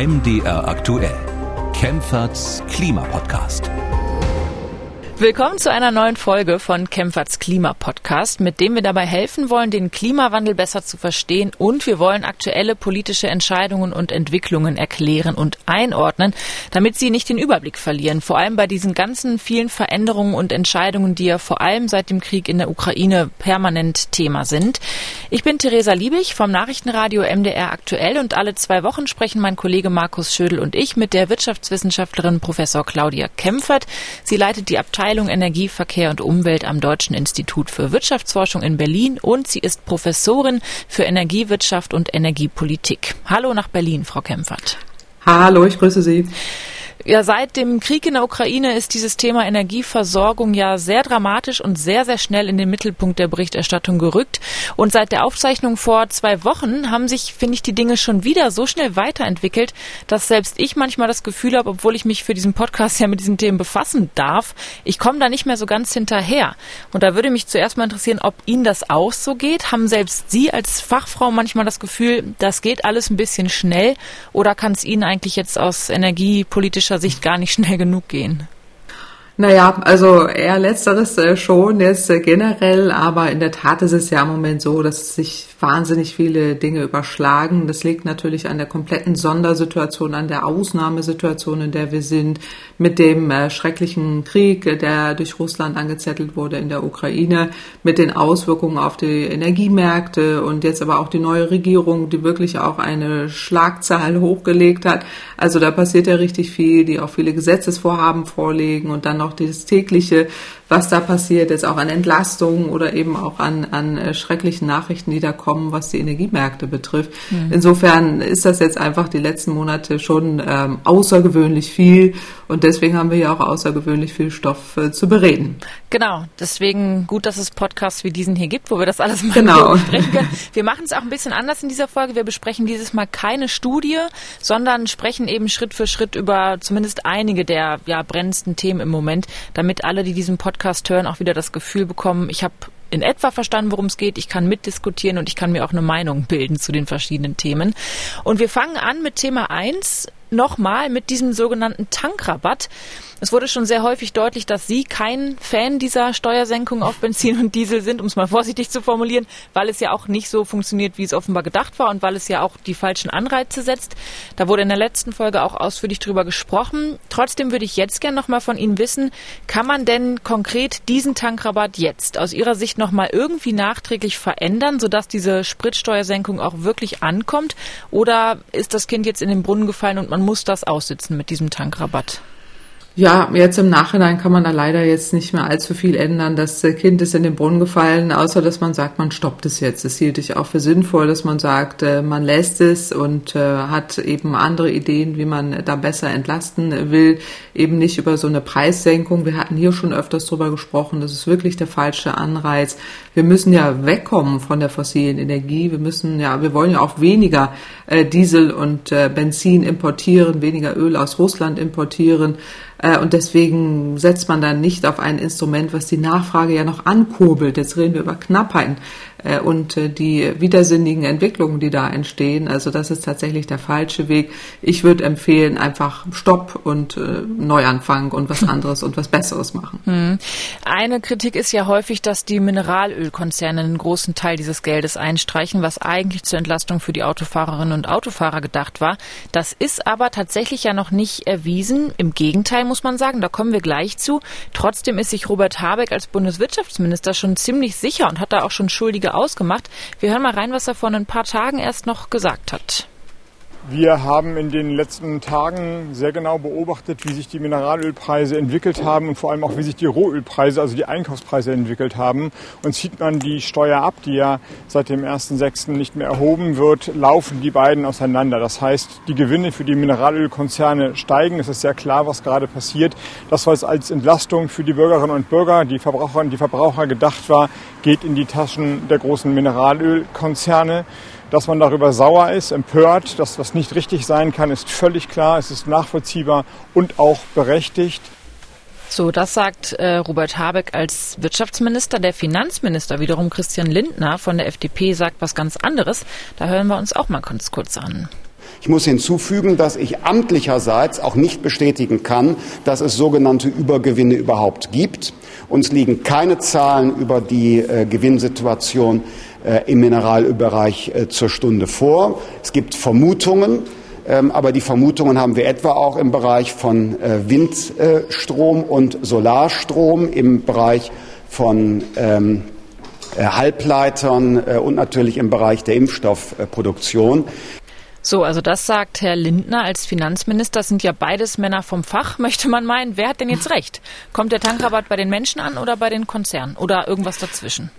MDR aktuell. Kempferts Klimapodcast. Willkommen zu einer neuen Folge von Kempferts Klimapodcast, mit dem wir dabei helfen wollen, den Klimawandel besser zu verstehen und wir wollen aktuelle politische Entscheidungen und Entwicklungen erklären und einordnen, damit Sie nicht den Überblick verlieren, vor allem bei diesen ganzen vielen Veränderungen und Entscheidungen, die ja vor allem seit dem Krieg in der Ukraine permanent Thema sind. Ich bin Theresa Liebig vom Nachrichtenradio MDR aktuell und alle zwei Wochen sprechen mein Kollege Markus Schödel und ich mit der Wirtschaftswissenschaftlerin Professor Claudia Kempfert. Sie leitet die Abteilung Abteilung Energie, Verkehr und Umwelt am Deutschen Institut für Wirtschaftsforschung in Berlin und sie ist Professorin für Energiewirtschaft und Energiepolitik. Hallo nach Berlin, Frau Kempfert. Hallo, ich grüße Sie. Ja, seit dem Krieg in der Ukraine ist dieses Thema Energieversorgung ja sehr dramatisch und sehr, sehr schnell in den Mittelpunkt der Berichterstattung gerückt. Und seit der Aufzeichnung vor zwei Wochen haben sich, finde ich, die Dinge schon wieder so schnell weiterentwickelt, dass selbst ich manchmal das Gefühl habe, obwohl ich mich für diesen Podcast ja mit diesen Themen befassen darf, ich komme da nicht mehr so ganz hinterher. Und da würde mich zuerst mal interessieren, ob Ihnen das auch so geht. Haben selbst Sie als Fachfrau manchmal das Gefühl, das geht alles ein bisschen schnell? Oder kann es Ihnen eigentlich jetzt aus energiepolitischer politischer Sicht gar nicht schnell genug gehen. Naja, also eher letzteres äh, schon jetzt äh, generell, aber in der Tat ist es ja im Moment so, dass sich wahnsinnig viele Dinge überschlagen. Das liegt natürlich an der kompletten Sondersituation, an der Ausnahmesituation, in der wir sind, mit dem äh, schrecklichen Krieg, der durch Russland angezettelt wurde in der Ukraine, mit den Auswirkungen auf die Energiemärkte und jetzt aber auch die neue Regierung, die wirklich auch eine Schlagzahl hochgelegt hat. Also da passiert ja richtig viel, die auch viele Gesetzesvorhaben vorlegen und dann noch das tägliche, was da passiert, jetzt auch an Entlastungen oder eben auch an, an äh, schrecklichen Nachrichten, die da kommen, was die Energiemärkte betrifft. Mhm. Insofern ist das jetzt einfach die letzten Monate schon ähm, außergewöhnlich viel und deswegen haben wir ja auch außergewöhnlich viel Stoff äh, zu bereden. Genau, deswegen gut, dass es Podcasts wie diesen hier gibt, wo wir das alles mal genau. besprechen können. Wir machen es auch ein bisschen anders in dieser Folge. Wir besprechen dieses Mal keine Studie, sondern sprechen eben Schritt für Schritt über zumindest einige der ja, brennendsten Themen im Moment, damit alle, die diesen Podcast hören, auch wieder das Gefühl bekommen, ich habe in etwa verstanden, worum es geht. Ich kann mitdiskutieren und ich kann mir auch eine Meinung bilden zu den verschiedenen Themen. Und wir fangen an mit Thema 1 nochmal mit diesem sogenannten Tankrabatt. Es wurde schon sehr häufig deutlich, dass Sie kein Fan dieser Steuersenkung auf Benzin und Diesel sind, um es mal vorsichtig zu formulieren, weil es ja auch nicht so funktioniert, wie es offenbar gedacht war und weil es ja auch die falschen Anreize setzt. Da wurde in der letzten Folge auch ausführlich drüber gesprochen. Trotzdem würde ich jetzt gerne nochmal von Ihnen wissen, kann man denn konkret diesen Tankrabatt jetzt aus Ihrer Sicht nochmal irgendwie nachträglich verändern, sodass diese Spritsteuersenkung auch wirklich ankommt? Oder ist das Kind jetzt in den Brunnen gefallen und man muss das aussitzen mit diesem Tankrabatt. Ja, jetzt im Nachhinein kann man da leider jetzt nicht mehr allzu viel ändern. Das Kind ist in den Brunnen gefallen, außer dass man sagt, man stoppt es jetzt. Das hielt ich auch für sinnvoll, dass man sagt, äh, man lässt es und äh, hat eben andere Ideen, wie man da besser entlasten will. Eben nicht über so eine Preissenkung. Wir hatten hier schon öfters drüber gesprochen. Das ist wirklich der falsche Anreiz. Wir müssen ja wegkommen von der fossilen Energie. Wir müssen ja, wir wollen ja auch weniger äh, Diesel und Benzin importieren, weniger Öl aus Russland importieren. Äh, und deswegen setzt man dann nicht auf ein Instrument, was die Nachfrage ja noch ankurbelt. Jetzt reden wir über Knappheit. Äh, und äh, die widersinnigen Entwicklungen, die da entstehen. Also das ist tatsächlich der falsche Weg. Ich würde empfehlen, einfach Stopp und äh, Neuanfang und was anderes und was Besseres machen. Hm. Eine Kritik ist ja häufig, dass die Mineralölkonzerne einen großen Teil dieses Geldes einstreichen, was eigentlich zur Entlastung für die Autofahrerinnen und Autofahrer gedacht war. Das ist aber tatsächlich ja noch nicht erwiesen. Im Gegenteil muss man sagen, da kommen wir gleich zu. Trotzdem ist sich Robert Habeck als Bundeswirtschaftsminister schon ziemlich sicher und hat da auch schon schuldige ausgemacht. Wir hören mal rein, was er vor ein paar Tagen erst noch gesagt hat. Wir haben in den letzten Tagen sehr genau beobachtet, wie sich die Mineralölpreise entwickelt haben und vor allem auch, wie sich die Rohölpreise, also die Einkaufspreise entwickelt haben. Und zieht man die Steuer ab, die ja seit dem 1.6. nicht mehr erhoben wird, laufen die beiden auseinander. Das heißt, die Gewinne für die Mineralölkonzerne steigen. Es ist sehr klar, was gerade passiert. Das, was als Entlastung für die Bürgerinnen und Bürger, die Verbraucherinnen und die Verbraucher gedacht war, geht in die Taschen der großen Mineralölkonzerne. Dass man darüber sauer ist, empört, dass das nicht richtig sein kann, ist völlig klar. Es ist nachvollziehbar und auch berechtigt. So, das sagt äh, Robert Habeck als Wirtschaftsminister. Der Finanzminister wiederum Christian Lindner von der FDP sagt was ganz anderes. Da hören wir uns auch mal ganz kurz an. Ich muss hinzufügen, dass ich amtlicherseits auch nicht bestätigen kann, dass es sogenannte Übergewinne überhaupt gibt. Uns liegen keine Zahlen über die äh, Gewinnsituation im Mineralölbereich äh, zur Stunde vor. Es gibt Vermutungen, ähm, aber die Vermutungen haben wir etwa auch im Bereich von äh, Windstrom und Solarstrom, im Bereich von ähm, äh, Halbleitern äh, und natürlich im Bereich der Impfstoffproduktion. So, also das sagt Herr Lindner als Finanzminister. Das sind ja beides Männer vom Fach, möchte man meinen. Wer hat denn jetzt recht? Kommt der Tankrabatt bei den Menschen an oder bei den Konzernen oder irgendwas dazwischen?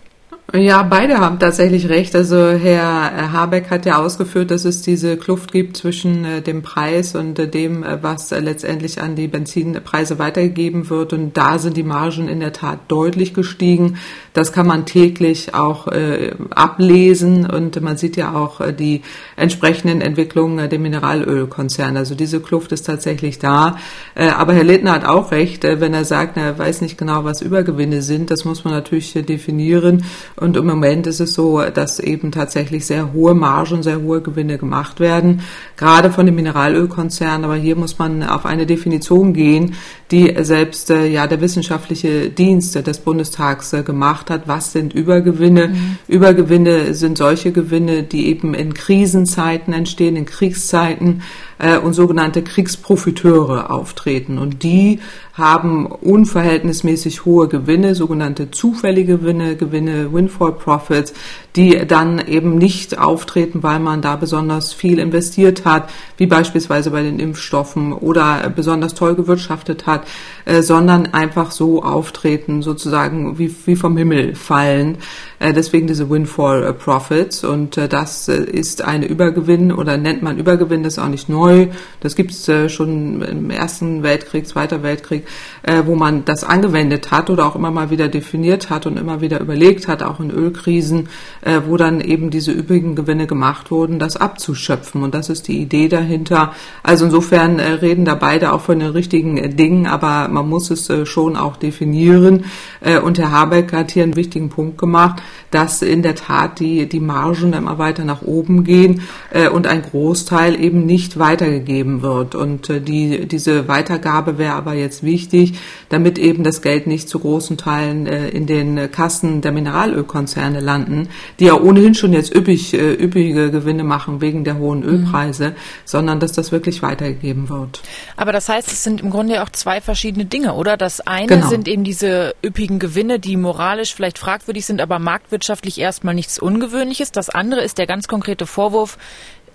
Ja, beide haben tatsächlich recht. Also Herr Habeck hat ja ausgeführt, dass es diese Kluft gibt zwischen äh, dem Preis und äh, dem, äh, was letztendlich an die Benzinpreise weitergegeben wird. Und da sind die Margen in der Tat deutlich gestiegen. Das kann man täglich auch äh, ablesen und man sieht ja auch äh, die entsprechenden Entwicklungen der Mineralölkonzerne. Also diese Kluft ist tatsächlich da. Äh, aber Herr Littner hat auch recht, wenn er sagt, er weiß nicht genau, was Übergewinne sind. Das muss man natürlich definieren. Und im Moment ist es so, dass eben tatsächlich sehr hohe Margen, sehr hohe Gewinne gemacht werden, gerade von den Mineralölkonzernen. Aber hier muss man auf eine Definition gehen, die selbst äh, ja der wissenschaftliche Dienst des Bundestags äh, gemacht hat. Was sind Übergewinne? Mhm. Übergewinne sind solche Gewinne, die eben in Krisenzeiten entstehen, in Kriegszeiten äh, und sogenannte Kriegsprofiteure auftreten. Und die haben unverhältnismäßig hohe Gewinne, sogenannte zufällige Gewinne, Gewinne, Windfall Profits, die dann eben nicht auftreten, weil man da besonders viel investiert hat, wie beispielsweise bei den Impfstoffen oder besonders toll gewirtschaftet hat, äh, sondern einfach so auftreten, sozusagen wie, wie vom Himmel fallen. Äh, deswegen diese Windfall Profits und äh, das äh, ist eine Übergewinn oder nennt man Übergewinn, das ist auch nicht neu. Das gibt es äh, schon im Ersten Weltkrieg, Zweiter Weltkrieg, äh, wo man das angewendet hat oder auch immer mal wieder definiert hat und immer wieder überlegt hat, auch in Ölkrisen, äh, wo dann eben diese übrigen Gewinne gemacht wurden, das abzuschöpfen. Und das ist die Idee dahinter. Also insofern äh, reden da beide auch von den richtigen äh, Dingen, aber man muss es äh, schon auch definieren. Äh, und Herr Habeck hat hier einen wichtigen Punkt gemacht, dass in der Tat die, die Margen immer weiter nach oben gehen äh, und ein Großteil eben nicht weitergegeben wird. Und die, diese Weitergabe wäre aber jetzt wichtig, damit eben das Geld nicht zu großen Teilen in den Kassen der Mineralölkonzerne landen, die ja ohnehin schon jetzt üppig, üppige Gewinne machen wegen der hohen mhm. Ölpreise, mhm. sondern dass das wirklich weitergegeben wird. Aber das heißt, es sind im Grunde auch zwei verschiedene Dinge, oder? Das eine genau. sind eben diese üppigen Gewinne, die moralisch vielleicht fragwürdig sind, aber marktwirtschaftlich erstmal nichts Ungewöhnliches. Das andere ist der ganz konkrete Vorwurf,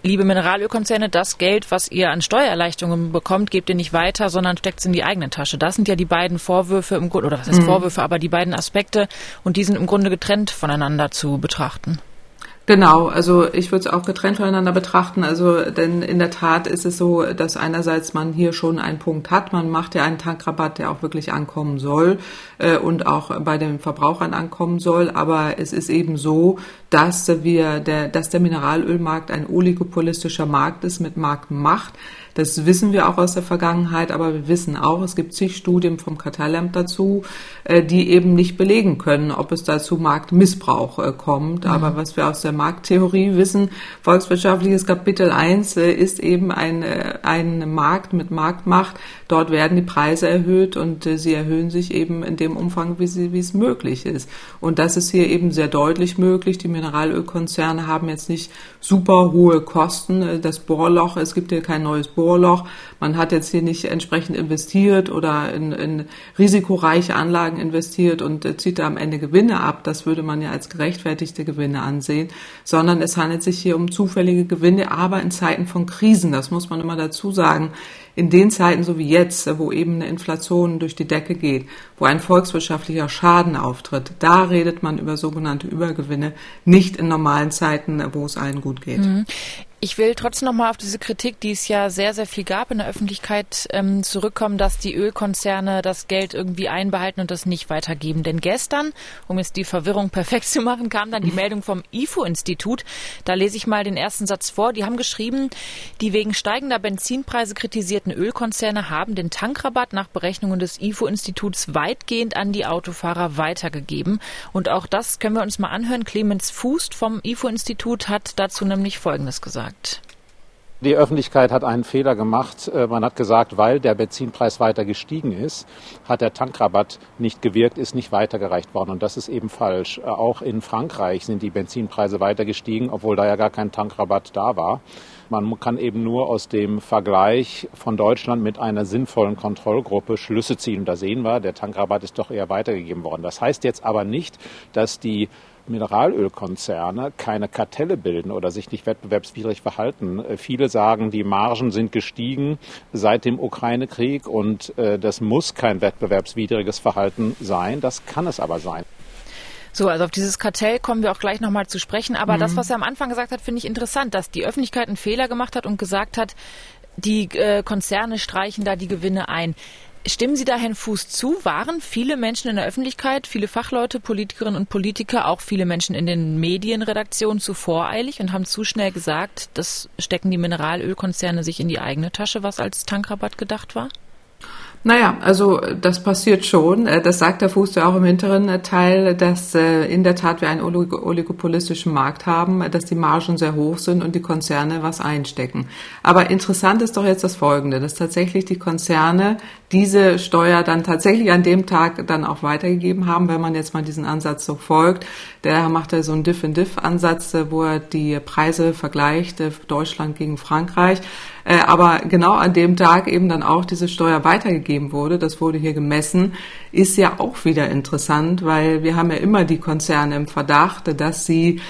liebe Mineralölkonzerne, das Geld, was ihr an Steuererleichterungen bekommt, gebt ihr nicht weiter, sondern steckt es in die eigene Tasche. Das sind ja die beiden Vorwürfe im Grunde, oder was heißt mhm. Vorwürfe, aber die beiden Aspekte und die sind im Grunde getrennt voneinander zu betrachten. Genau, also ich würde es auch getrennt voneinander betrachten. Also denn in der Tat ist es so, dass einerseits man hier schon einen Punkt hat. Man macht ja einen Tankrabatt, der auch wirklich ankommen soll äh, und auch bei den Verbrauchern ankommen soll. Aber es ist eben so, dass wir der, dass der Mineralölmarkt ein oligopolistischer Markt ist mit Marktmacht. Das wissen wir auch aus der Vergangenheit, aber wir wissen auch, es gibt zig Studien vom Kartellamt dazu, äh, die eben nicht belegen können, ob es dazu Marktmissbrauch äh, kommt. Mhm. Aber was wir aus der Markttheorie wissen, volkswirtschaftliches Kapitel 1 äh, ist eben ein, ein Markt mit Marktmacht. Dort werden die Preise erhöht und sie erhöhen sich eben in dem Umfang, wie, sie, wie es möglich ist. Und das ist hier eben sehr deutlich möglich. Die Mineralölkonzerne haben jetzt nicht super hohe Kosten. Das Bohrloch, es gibt hier kein neues Bohrloch Bohrloch. Man hat jetzt hier nicht entsprechend investiert oder in, in risikoreiche Anlagen investiert und äh, zieht da am Ende Gewinne ab. Das würde man ja als gerechtfertigte Gewinne ansehen, sondern es handelt sich hier um zufällige Gewinne, aber in Zeiten von Krisen. Das muss man immer dazu sagen in den Zeiten so wie jetzt, wo eben eine Inflation durch die Decke geht, wo ein volkswirtschaftlicher Schaden auftritt, da redet man über sogenannte Übergewinne, nicht in normalen Zeiten, wo es allen gut geht. Mhm. Ich will trotzdem noch mal auf diese Kritik, die es ja sehr, sehr viel gab in der Öffentlichkeit, ähm, zurückkommen, dass die Ölkonzerne das Geld irgendwie einbehalten und das nicht weitergeben. Denn gestern, um jetzt die Verwirrung perfekt zu machen, kam dann die Meldung vom IFO-Institut. Da lese ich mal den ersten Satz vor. Die haben geschrieben, die wegen steigender Benzinpreise kritisierten Ölkonzerne haben den Tankrabatt nach Berechnungen des IFO-Instituts weitgehend an die Autofahrer weitergegeben. Und auch das können wir uns mal anhören. Clemens Fußt vom IFO-Institut hat dazu nämlich Folgendes gesagt gesagt. Die Öffentlichkeit hat einen Fehler gemacht. Äh, man hat gesagt, weil der Benzinpreis weiter gestiegen ist, hat der Tankrabatt nicht gewirkt, ist nicht weitergereicht worden. Und das ist eben falsch. Äh, auch in Frankreich sind die Benzinpreise weiter gestiegen, obwohl da ja gar kein Tankrabatt da war. Man kann eben nur aus dem Vergleich von Deutschland mit einer sinnvollen Kontrollgruppe Schlüsse ziehen. Und da sehen wir, der Tankrabatt ist doch eher weitergegeben worden. Das heißt jetzt aber nicht, dass die Mineralölkonzerne keine Kartelle bilden oder sich nicht wettbewerbswidrig verhalten. Äh, viele sagen, die Margen sind gestiegen seit dem Ukraine-Krieg und äh, das muss kein wettbewerbswidriges Verhalten sein. Das kann es aber sein. So, also auf dieses Kartell kommen wir auch gleich nochmal zu sprechen. Aber mhm. das, was er am Anfang gesagt hat, finde ich interessant, dass die Öffentlichkeit einen Fehler gemacht hat und gesagt hat, die äh, Konzerne streichen da die Gewinne ein. Stimmen Sie da Herrn Fuß zu? Waren viele Menschen in der Öffentlichkeit, viele Fachleute, Politikerinnen und Politiker, auch viele Menschen in den Medienredaktionen zu voreilig und haben zu schnell gesagt, das stecken die Mineralölkonzerne sich in die eigene Tasche, was als Tankrabatt gedacht war? Naja, also das passiert schon. Äh, das sagt der Fuß ja auch im hinteren äh, Teil, dass äh, in der Tat wir einen oligopolistischen Markt haben, dass die Margen sehr hoch sind und die Konzerne was einstecken. Aber interessant ist doch jetzt das Folgende, dass tatsächlich die Konzerne diese Steuer dann tatsächlich an dem Tag dann auch weitergegeben haben, wenn man jetzt mal diesen Ansatz so folgt. Der macht ja so einen Diff-in-Diff-Ansatz, wo er die Preise vergleicht, Deutschland gegen Frankreich. Aber genau an dem Tag eben dann auch diese Steuer weitergegeben gegeben wurde, das wurde hier gemessen, ist ja auch wieder interessant, weil wir haben ja immer die Konzerne im Verdacht, dass sie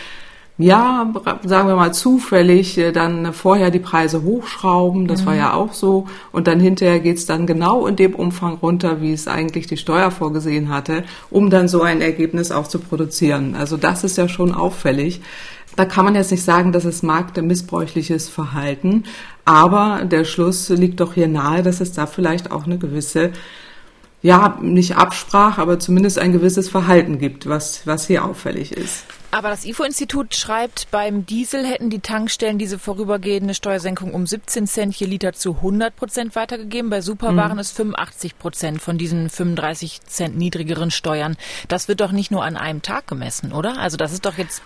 ja, sagen wir mal zufällig, äh, dann vorher die Preise hochschrauben, das mhm. war ja auch so, und dann hinterher geht's dann genau in dem Umfang runter, wie es eigentlich die Steuer vorgesehen hatte, um dann so ein Ergebnis auch zu produzieren. Also das ist ja schon auffällig. Da kann man jetzt nicht sagen, dass es marktmissbräuchliches Verhalten, aber der Schluss liegt doch hier nahe, dass es da vielleicht auch eine gewisse ja, nicht Absprache, aber zumindest ein gewisses Verhalten gibt, was, was hier auffällig ist. Aber das IFO-Institut schreibt, beim Diesel hätten die Tankstellen diese vorübergehende Steuersenkung um 17 Cent je Liter zu 100 Prozent weitergegeben. Bei Super mhm. waren es 85 Prozent von diesen 35 Cent niedrigeren Steuern. Das wird doch nicht nur an einem Tag gemessen, oder? Also das ist doch jetzt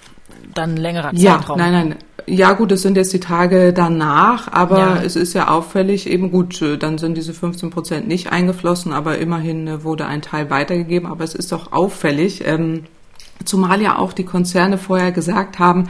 dann längerer Zeitraum. Ja, nein, nein. Ja, gut, es sind jetzt die Tage danach, aber ja. es ist ja auffällig, eben gut, dann sind diese 15 Prozent nicht eingeflossen, aber immerhin wurde ein Teil weitergegeben. Aber es ist doch auffällig, ähm, zumal ja auch die Konzerne vorher gesagt haben,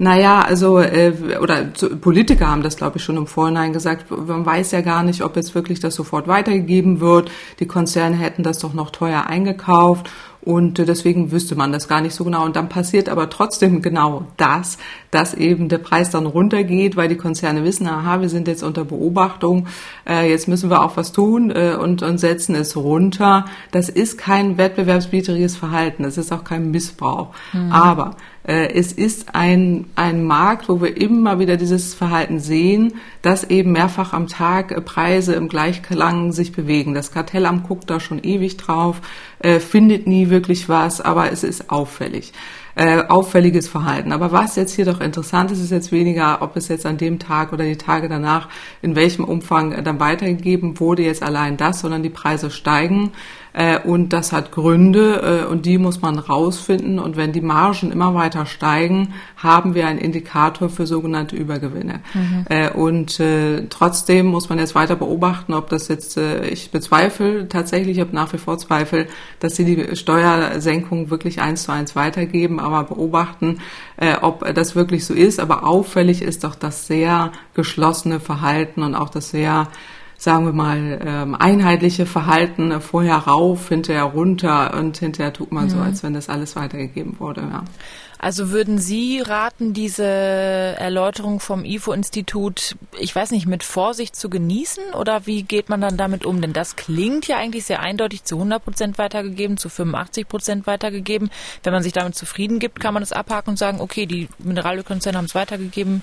naja, also, äh, oder Politiker haben das, glaube ich, schon im Vorhinein gesagt, man weiß ja gar nicht, ob jetzt wirklich das sofort weitergegeben wird. Die Konzerne hätten das doch noch teuer eingekauft und äh, deswegen wüsste man das gar nicht so genau. Und dann passiert aber trotzdem genau das, dass eben der Preis dann runtergeht, weil die Konzerne wissen, aha, wir sind jetzt unter Beobachtung, äh, jetzt müssen wir auch was tun äh, und, und setzen es runter. Das ist kein wettbewerbswidriges Verhalten, das ist auch kein Missbrauch. Mhm. Aber es ist ein, ein Markt, wo wir immer wieder dieses Verhalten sehen, dass eben mehrfach am Tag äh, Preise im Gleichklang sich bewegen. Das Kartellamt guckt da schon ewig drauf, äh, findet nie wirklich was, aber es ist auffällig. Äh, auffälliges Verhalten. Aber was jetzt hier doch interessant ist, ist jetzt weniger, ob es jetzt an dem Tag oder die Tage danach in welchem Umfang dann weitergegeben wurde, jetzt allein das, sondern die Preise steigen. Äh, und das hat Gründe äh, und die muss man rausfinden. Und wenn die Margen immer weiter steigen, haben wir einen Indikator für sogenannte Übergewinne. Mhm. Äh, und trotzdem muss man jetzt weiter beobachten, ob das jetzt, ich bezweifle tatsächlich, ich habe nach wie vor Zweifel, dass sie die Steuersenkung wirklich eins zu eins weitergeben, aber beobachten, ob das wirklich so ist. Aber auffällig ist doch das sehr geschlossene Verhalten und auch das sehr sagen wir mal, ähm, einheitliche Verhalten äh, vorher rauf, hinterher runter und hinterher tut man mhm. so, als wenn das alles weitergegeben wurde. Ja. Also würden Sie raten, diese Erläuterung vom IFO-Institut, ich weiß nicht, mit Vorsicht zu genießen oder wie geht man dann damit um? Denn das klingt ja eigentlich sehr eindeutig zu 100 Prozent weitergegeben, zu 85 Prozent weitergegeben. Wenn man sich damit zufrieden gibt, kann man das abhaken und sagen, okay, die Mineralölkonzerne haben es weitergegeben,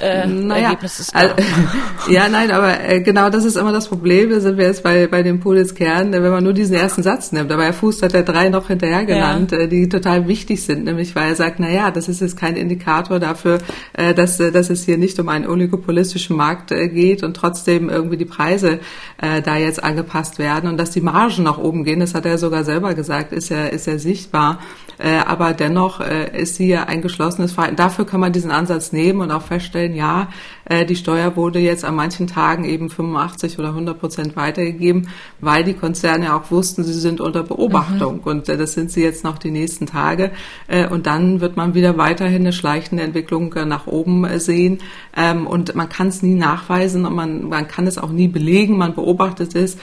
äh, naja, Ergebnis ist also, Ja, nein, aber äh, genau das ist immer das Problem. Da sind wir jetzt bei, bei dem Pudels Kern, wenn man nur diesen ersten Satz nimmt. Aber Herr Fuß hat ja drei noch hinterher genannt, ja. äh, die total wichtig sind, nämlich weil er sagt, na ja, das ist jetzt kein Indikator dafür, äh, dass, äh, dass es hier nicht um einen oligopolistischen Markt äh, geht und trotzdem irgendwie die Preise äh, da jetzt angepasst werden und dass die Margen nach oben gehen. Das hat er sogar selber gesagt, ist ja, ist ja sichtbar. Äh, aber dennoch äh, ist hier ein geschlossenes Verhalten. Dafür kann man diesen Ansatz nehmen und auch feststellen, feststellen, ja, äh, die Steuer wurde jetzt an manchen Tagen eben 85 oder 100 Prozent weitergegeben, weil die Konzerne auch wussten, sie sind unter Beobachtung. Mhm. Und äh, das sind sie jetzt noch die nächsten Tage. Äh, und dann wird man wieder weiterhin eine schleichende Entwicklung nach oben sehen. Ähm, und man kann es nie nachweisen und man, man kann es auch nie belegen. Man beobachtet es.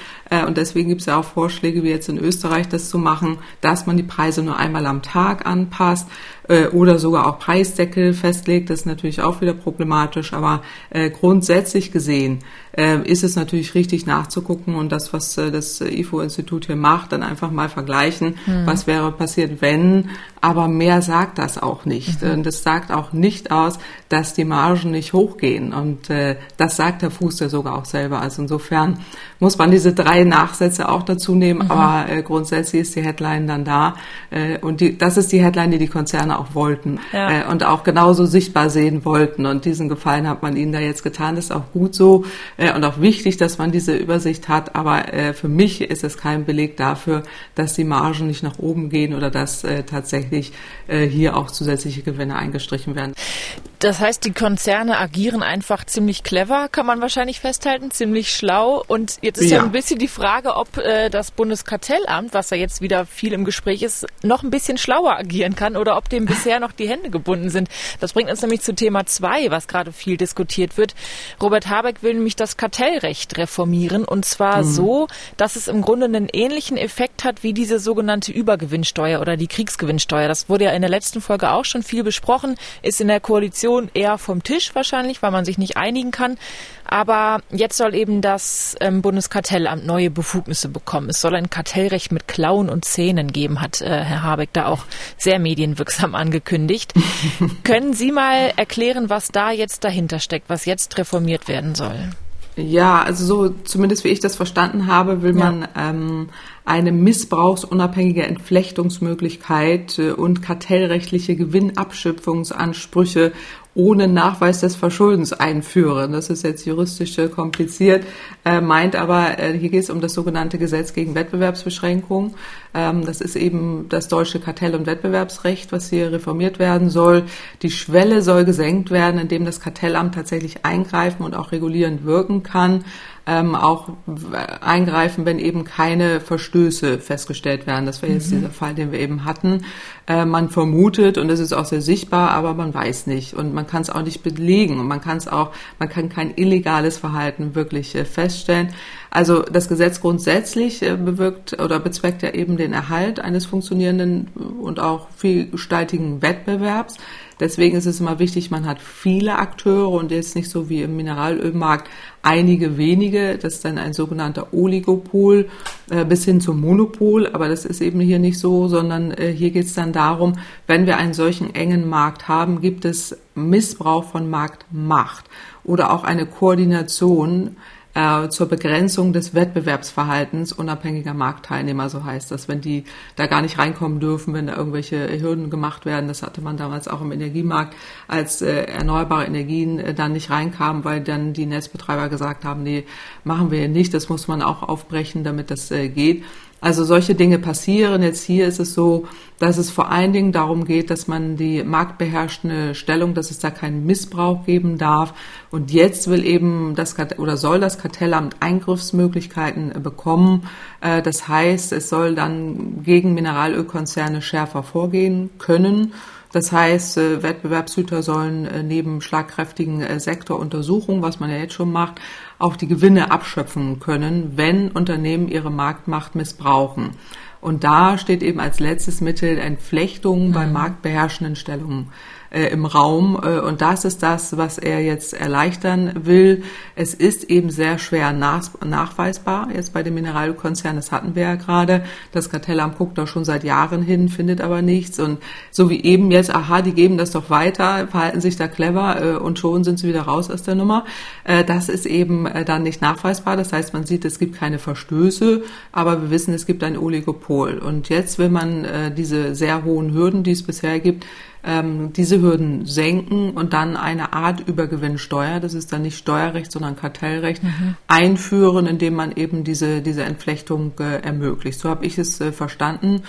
Und deswegen gibt es ja auch Vorschläge, wie jetzt in Österreich das zu machen, dass man die Preise nur einmal am Tag anpasst oder sogar auch Preisdeckel festlegt. Das ist natürlich auch wieder problematisch, aber äh, grundsätzlich gesehen äh, ist es natürlich richtig nachzugucken und das, was äh, das IFO-Institut hier macht, dann einfach mal vergleichen, mhm. was wäre passiert, wenn, aber mehr sagt das auch nicht. Mhm. Und das sagt auch nicht aus, dass die Margen nicht hochgehen und äh, das sagt der Fuß ja sogar auch selber. Also insofern muss man diese drei Nachsätze auch dazu nehmen, mhm. aber äh, grundsätzlich ist die Headline dann da äh, und die, das ist die Headline, die die Konzerne auch wollten ja. äh, und auch genauso sichtbar sehen wollten und diesen Gefallen hat man ihnen da jetzt getan. Das ist auch gut so äh, und auch wichtig, dass man diese Übersicht hat. Aber äh, für mich ist es kein Beleg dafür, dass die Margen nicht nach oben gehen oder dass äh, tatsächlich hier auch zusätzliche Gewinne eingestrichen werden. Das heißt, die Konzerne agieren einfach ziemlich clever, kann man wahrscheinlich festhalten, ziemlich schlau. Und jetzt ist ja, ja ein bisschen die Frage, ob äh, das Bundeskartellamt, was ja jetzt wieder viel im Gespräch ist, noch ein bisschen schlauer agieren kann oder ob dem bisher noch die Hände gebunden sind. Das bringt uns nämlich zu Thema zwei, was gerade viel diskutiert wird. Robert Habeck will nämlich das Kartellrecht reformieren und zwar mhm. so, dass es im Grunde einen ähnlichen Effekt hat wie diese sogenannte Übergewinnsteuer oder die Kriegsgewinnsteuer. Das wurde ja in der letzten Folge auch schon viel besprochen, ist in der Koalition Diskussion eher vom Tisch wahrscheinlich, weil man sich nicht einigen kann. Aber jetzt soll eben das ähm, Bundeskartellamt neue Befugnisse bekommen. Es soll ein Kartellrecht mit Klauen und Zähnen geben, hat äh, Herr Habeck da auch sehr medienwirksam angekündigt. Können Sie mal erklären, was da jetzt dahinter steckt, was jetzt reformiert werden soll? Ja, also so zumindest wie ich das verstanden habe, will ja. man ähm, eine missbrauchsunabhängige Entflechtungsmöglichkeit äh, und kartellrechtliche Gewinnabschöpfungsansprüche ohne Nachweis des Verschuldens einführen. Das ist jetzt juristisch kompliziert, äh, meint aber, äh, hier geht es um das sogenannte Gesetz gegen Wettbewerbsbeschränkung. Ähm, das ist eben das deutsche Kartell- und Wettbewerbsrecht, was hier reformiert werden soll. Die Schwelle soll gesenkt werden, indem das Kartellamt tatsächlich eingreifen und auch regulierend wirken kann ähm, auch eingreifen, wenn eben keine Verstöße festgestellt werden. Das war jetzt mhm. dieser Fall, den wir eben hatten. Äh, man vermutet und es ist auch sehr sichtbar, aber man weiß nicht und man kann es auch nicht belegen und man kann es auch, man kann kein illegales Verhalten wirklich äh, feststellen. Also das Gesetz grundsätzlich äh, bewirkt oder bezweckt ja eben den Erhalt eines funktionierenden und auch vielgestaltigen Wettbewerbs. Deswegen ist es immer wichtig, man hat viele Akteure und jetzt nicht so wie im Mineralölmarkt einige wenige. Das ist dann ein sogenannter Oligopol äh, bis hin zum Monopol. Aber das ist eben hier nicht so, sondern äh, hier geht es dann darum, wenn wir einen solchen engen Markt haben, gibt es Missbrauch von Marktmacht oder auch eine Koordination äh, zur Begrenzung des Wettbewerbsverhaltens unabhängiger Marktteilnehmer, so heißt das, wenn die da gar nicht reinkommen dürfen, wenn da irgendwelche Hürden gemacht werden. Das hatte man damals auch im Energiemarkt, als äh, erneuerbare Energien äh, dann nicht reinkamen, weil dann die Netzbetreiber gesagt haben, nee, machen wir nicht, das muss man auch aufbrechen, damit das äh, geht. Also solche Dinge passieren. Jetzt hier ist es so, dass es vor allen Dingen darum geht, dass man die marktbeherrschende Stellung, dass es da keinen Missbrauch geben darf. Und jetzt will eben das oder soll das Kartellamt Eingriffsmöglichkeiten bekommen. Äh, das heißt, es soll dann gegen Mineralölkonzerne schärfer vorgehen können. Das heißt, äh, Wettbewerbshüter sollen äh, neben schlagkräftigen äh, Sektoruntersuchungen, was man ja jetzt schon macht, auch die Gewinne abschöpfen können, wenn Unternehmen ihre Marktmacht missbrauchen. Und da steht eben als letztes Mittel Entflechtung bei mhm. marktbeherrschenden Stellungen äh, im Raum. Äh, und das ist das, was er jetzt erleichtern will. Es ist eben sehr schwer nach, nachweisbar, jetzt bei dem Mineralkonzern, das hatten wir ja gerade. Das Kartellamt guckt da schon seit Jahren hin, findet aber nichts. Und so wie eben jetzt, aha, die geben das doch weiter, verhalten sich da clever äh, und schon sind sie wieder raus aus der Nummer. Äh, das ist eben äh, dann nicht nachweisbar. Das heißt, man sieht, es gibt keine Verstöße, aber wir wissen, es gibt ein Oligopol. Und jetzt will man äh, diese sehr hohen Hürden, die es bisher gibt, ähm, diese Hürden senken und dann eine Art Übergewinnsteuer, das ist dann nicht Steuerrecht, sondern Kartellrecht, mhm. einführen, indem man eben diese, diese Entflechtung äh, ermöglicht. So habe ich es äh, verstanden.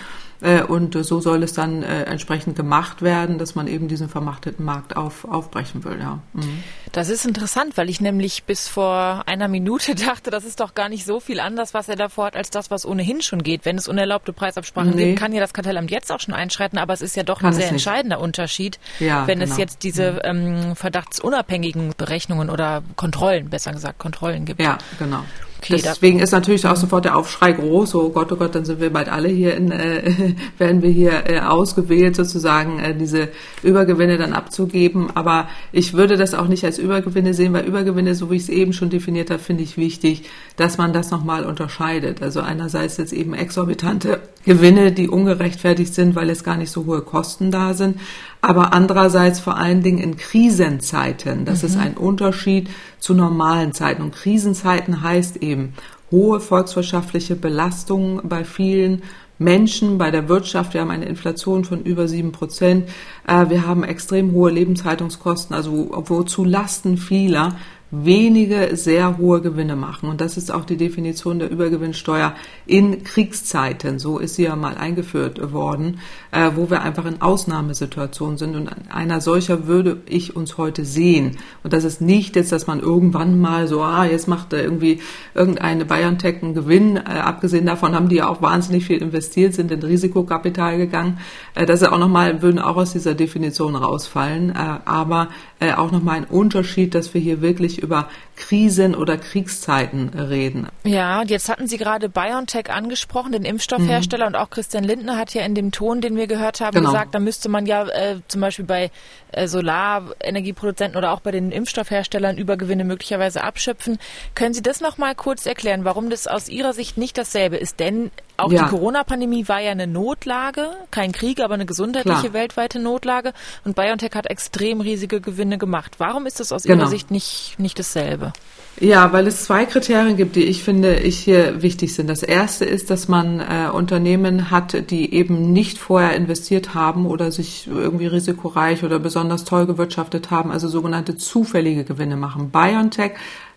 Äh, und so soll es dann äh, entsprechend gemacht werden, dass man eben diesen vermachteten Markt auf, aufbrechen will. Ja. Mhm. Das ist interessant, weil ich nämlich bis vor einer Minute dachte, das ist doch gar nicht so viel anders, was er da vorhat, als das, was ohnehin schon geht. Wenn es unerlaubte Preisabsprachen nee. gibt, kann ja das Kartellamt jetzt auch schon einschreiten, aber es ist ja doch kann ein sehr entscheidender Unterschied, ja, wenn genau. es jetzt diese mhm. ähm, verdachtsunabhängigen Berechnungen oder Kontrollen, besser gesagt, Kontrollen gibt. Ja, genau. Okay, Deswegen ist natürlich auch sofort der Aufschrei groß, oh Gott, oh Gott, dann sind wir bald alle hier in, äh, werden wir hier äh, ausgewählt, sozusagen äh, diese Übergewinne dann abzugeben. Aber ich würde das auch nicht als Übergewinne sehen, weil Übergewinne, so wie ich es eben schon definiert habe, finde ich wichtig, dass man das nochmal unterscheidet. Also einerseits jetzt eben exorbitante Gewinne, die ungerechtfertigt sind, weil es gar nicht so hohe Kosten da sind aber andererseits vor allen Dingen in Krisenzeiten. Das mhm. ist ein Unterschied zu normalen Zeiten. Und Krisenzeiten heißt eben hohe volkswirtschaftliche Belastungen bei vielen Menschen, bei der Wirtschaft. Wir haben eine Inflation von über sieben Prozent. Äh, wir haben extrem hohe Lebenshaltungskosten, also wo zu Lasten vieler wenige sehr hohe Gewinne machen. Und das ist auch die Definition der Übergewinnsteuer in Kriegszeiten. So ist sie ja mal eingeführt worden, äh, wo wir einfach in Ausnahmesituationen sind. Und einer solcher würde ich uns heute sehen. Und das ist nicht jetzt, dass man irgendwann mal so, ah, jetzt macht da irgendwie irgendeine BioNTech einen Gewinn. Äh, abgesehen davon haben die ja auch wahnsinnig viel investiert, sind in Risikokapital gegangen. Äh, das ist auch nochmal, würden auch aus dieser Definition rausfallen. Aber äh, auch nochmal ein Unterschied, dass wir hier wirklich über Krisen oder Kriegszeiten reden. Ja, jetzt hatten Sie gerade BioNTech angesprochen, den Impfstoffhersteller, mhm. und auch Christian Lindner hat ja in dem Ton, den wir gehört haben, genau. gesagt, da müsste man ja äh, zum Beispiel bei äh, Solarenergieproduzenten oder auch bei den Impfstoffherstellern Übergewinne möglicherweise abschöpfen. Können Sie das noch mal kurz erklären, warum das aus Ihrer Sicht nicht dasselbe ist? Denn auch ja. die Corona-Pandemie war ja eine Notlage, kein Krieg, aber eine gesundheitliche Klar. weltweite Notlage. Und BioNTech hat extrem riesige Gewinne gemacht. Warum ist das aus genau. Ihrer Sicht nicht, nicht dasselbe? Ja, weil es zwei Kriterien gibt, die ich finde, ich hier wichtig sind. Das erste ist, dass man äh, Unternehmen hat, die eben nicht vorher investiert haben oder sich irgendwie risikoreich oder besonders toll gewirtschaftet haben, also sogenannte zufällige Gewinne machen. BioNTech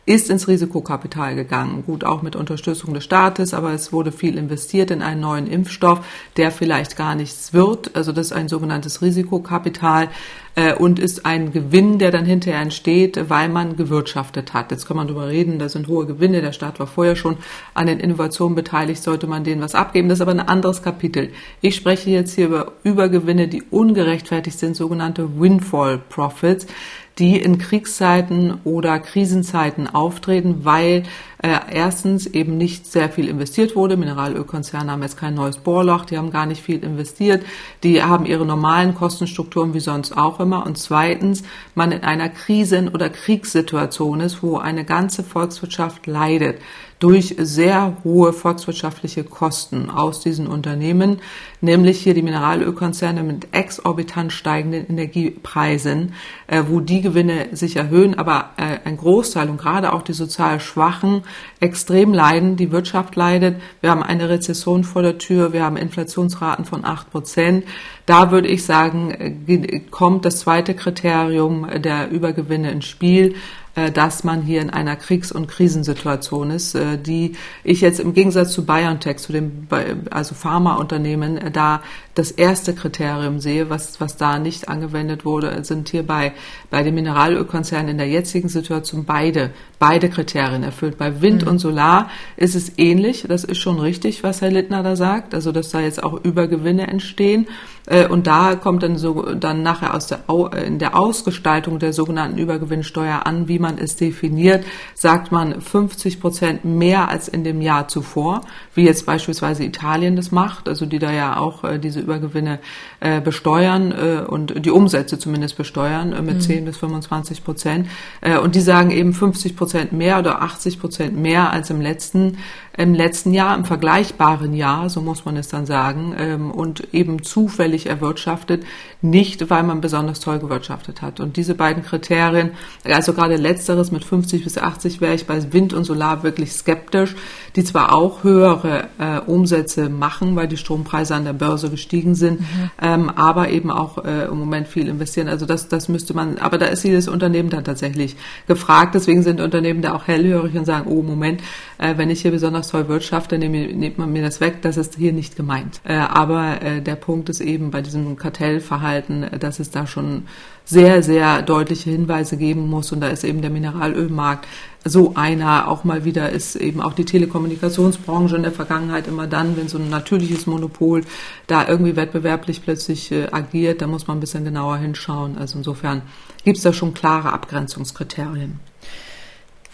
ist ins Risikokapital gegangen. Gut, auch mit Unterstützung des Staates, aber es wurde viel investiert in einen neuen Impfstoff, der vielleicht gar nichts wird. Also das ist ein sogenanntes Risikokapital äh, und ist ein Gewinn, der dann hinterher entsteht, weil man gewirtschaftet hat. Jetzt kann man darüber reden, da sind hohe Gewinne, der Staat war vorher schon an den Innovationen beteiligt, sollte man denen was abgeben. Das ist aber ein anderes Kapitel. Ich spreche jetzt hier über Übergewinne, die ungerechtfertigt sind, sogenannte Windfall Profits die in Kriegszeiten oder Krisenzeiten auftreten, weil äh, erstens eben nicht sehr viel investiert wurde. Mineralölkonzerne haben jetzt kein neues Bohrloch, die haben gar nicht viel investiert, die haben ihre normalen Kostenstrukturen wie sonst auch immer. Und zweitens, man in einer Krisen- oder Kriegssituation ist, wo eine ganze Volkswirtschaft leidet durch sehr hohe volkswirtschaftliche Kosten aus diesen Unternehmen, nämlich hier die Mineralölkonzerne mit exorbitant steigenden Energiepreisen, äh, wo die Gewinne sich erhöhen, aber äh, ein Großteil und gerade auch die sozial Schwachen extrem leiden. Die Wirtschaft leidet. Wir haben eine Rezession vor der Tür. Wir haben Inflationsraten von acht Prozent. Da würde ich sagen, äh, kommt das zweite Kriterium der Übergewinne ins Spiel. Äh, dass man hier in einer Kriegs- und Krisensituation ist, äh, die ich jetzt im Gegensatz zu BioNTech, zu dem also Pharmaunternehmen, äh, da das erste Kriterium sehe, was, was da nicht angewendet wurde, sind hier bei, den Mineralölkonzernen in der jetzigen Situation beide, beide Kriterien erfüllt. Bei Wind mhm. und Solar ist es ähnlich. Das ist schon richtig, was Herr Littner da sagt. Also, dass da jetzt auch Übergewinne entstehen. Und da kommt dann so, dann nachher aus der, in der Ausgestaltung der sogenannten Übergewinnsteuer an, wie man man es definiert, sagt man 50 Prozent mehr als in dem Jahr zuvor, wie jetzt beispielsweise Italien das macht, also die da ja auch äh, diese Übergewinne äh, besteuern äh, und die Umsätze zumindest besteuern äh, mit mhm. 10 bis 25 Prozent. Äh, und die sagen eben 50 Prozent mehr oder 80 Prozent mehr als im letzten im letzten Jahr, im vergleichbaren Jahr, so muss man es dann sagen, ähm, und eben zufällig erwirtschaftet, nicht weil man besonders toll gewirtschaftet hat. Und diese beiden Kriterien, also gerade letzteres mit 50 bis 80 wäre ich bei Wind und Solar wirklich skeptisch, die zwar auch höhere äh, Umsätze machen, weil die Strompreise an der Börse gestiegen sind, mhm. ähm, aber eben auch äh, im Moment viel investieren. Also das, das müsste man, aber da ist jedes Unternehmen dann tatsächlich gefragt. Deswegen sind Unternehmen da auch hellhörig und sagen, oh Moment, äh, wenn ich hier besonders was toll wirtschafte, nimmt man mir das weg. Das ist hier nicht gemeint. Äh, aber äh, der Punkt ist eben bei diesem Kartellverhalten, äh, dass es da schon sehr, sehr deutliche Hinweise geben muss. Und da ist eben der Mineralölmarkt so einer. Auch mal wieder ist eben auch die Telekommunikationsbranche in der Vergangenheit immer dann, wenn so ein natürliches Monopol da irgendwie wettbewerblich plötzlich äh, agiert, da muss man ein bisschen genauer hinschauen. Also insofern gibt es da schon klare Abgrenzungskriterien.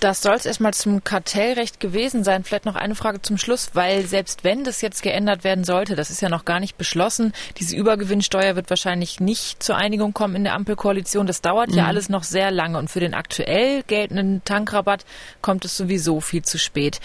Das soll es erstmal zum Kartellrecht gewesen sein. Vielleicht noch eine Frage zum Schluss, weil selbst wenn das jetzt geändert werden sollte, das ist ja noch gar nicht beschlossen, diese Übergewinnsteuer wird wahrscheinlich nicht zur Einigung kommen in der Ampelkoalition. Das dauert mhm. ja alles noch sehr lange und für den aktuell geltenden Tankrabatt kommt es sowieso viel zu spät.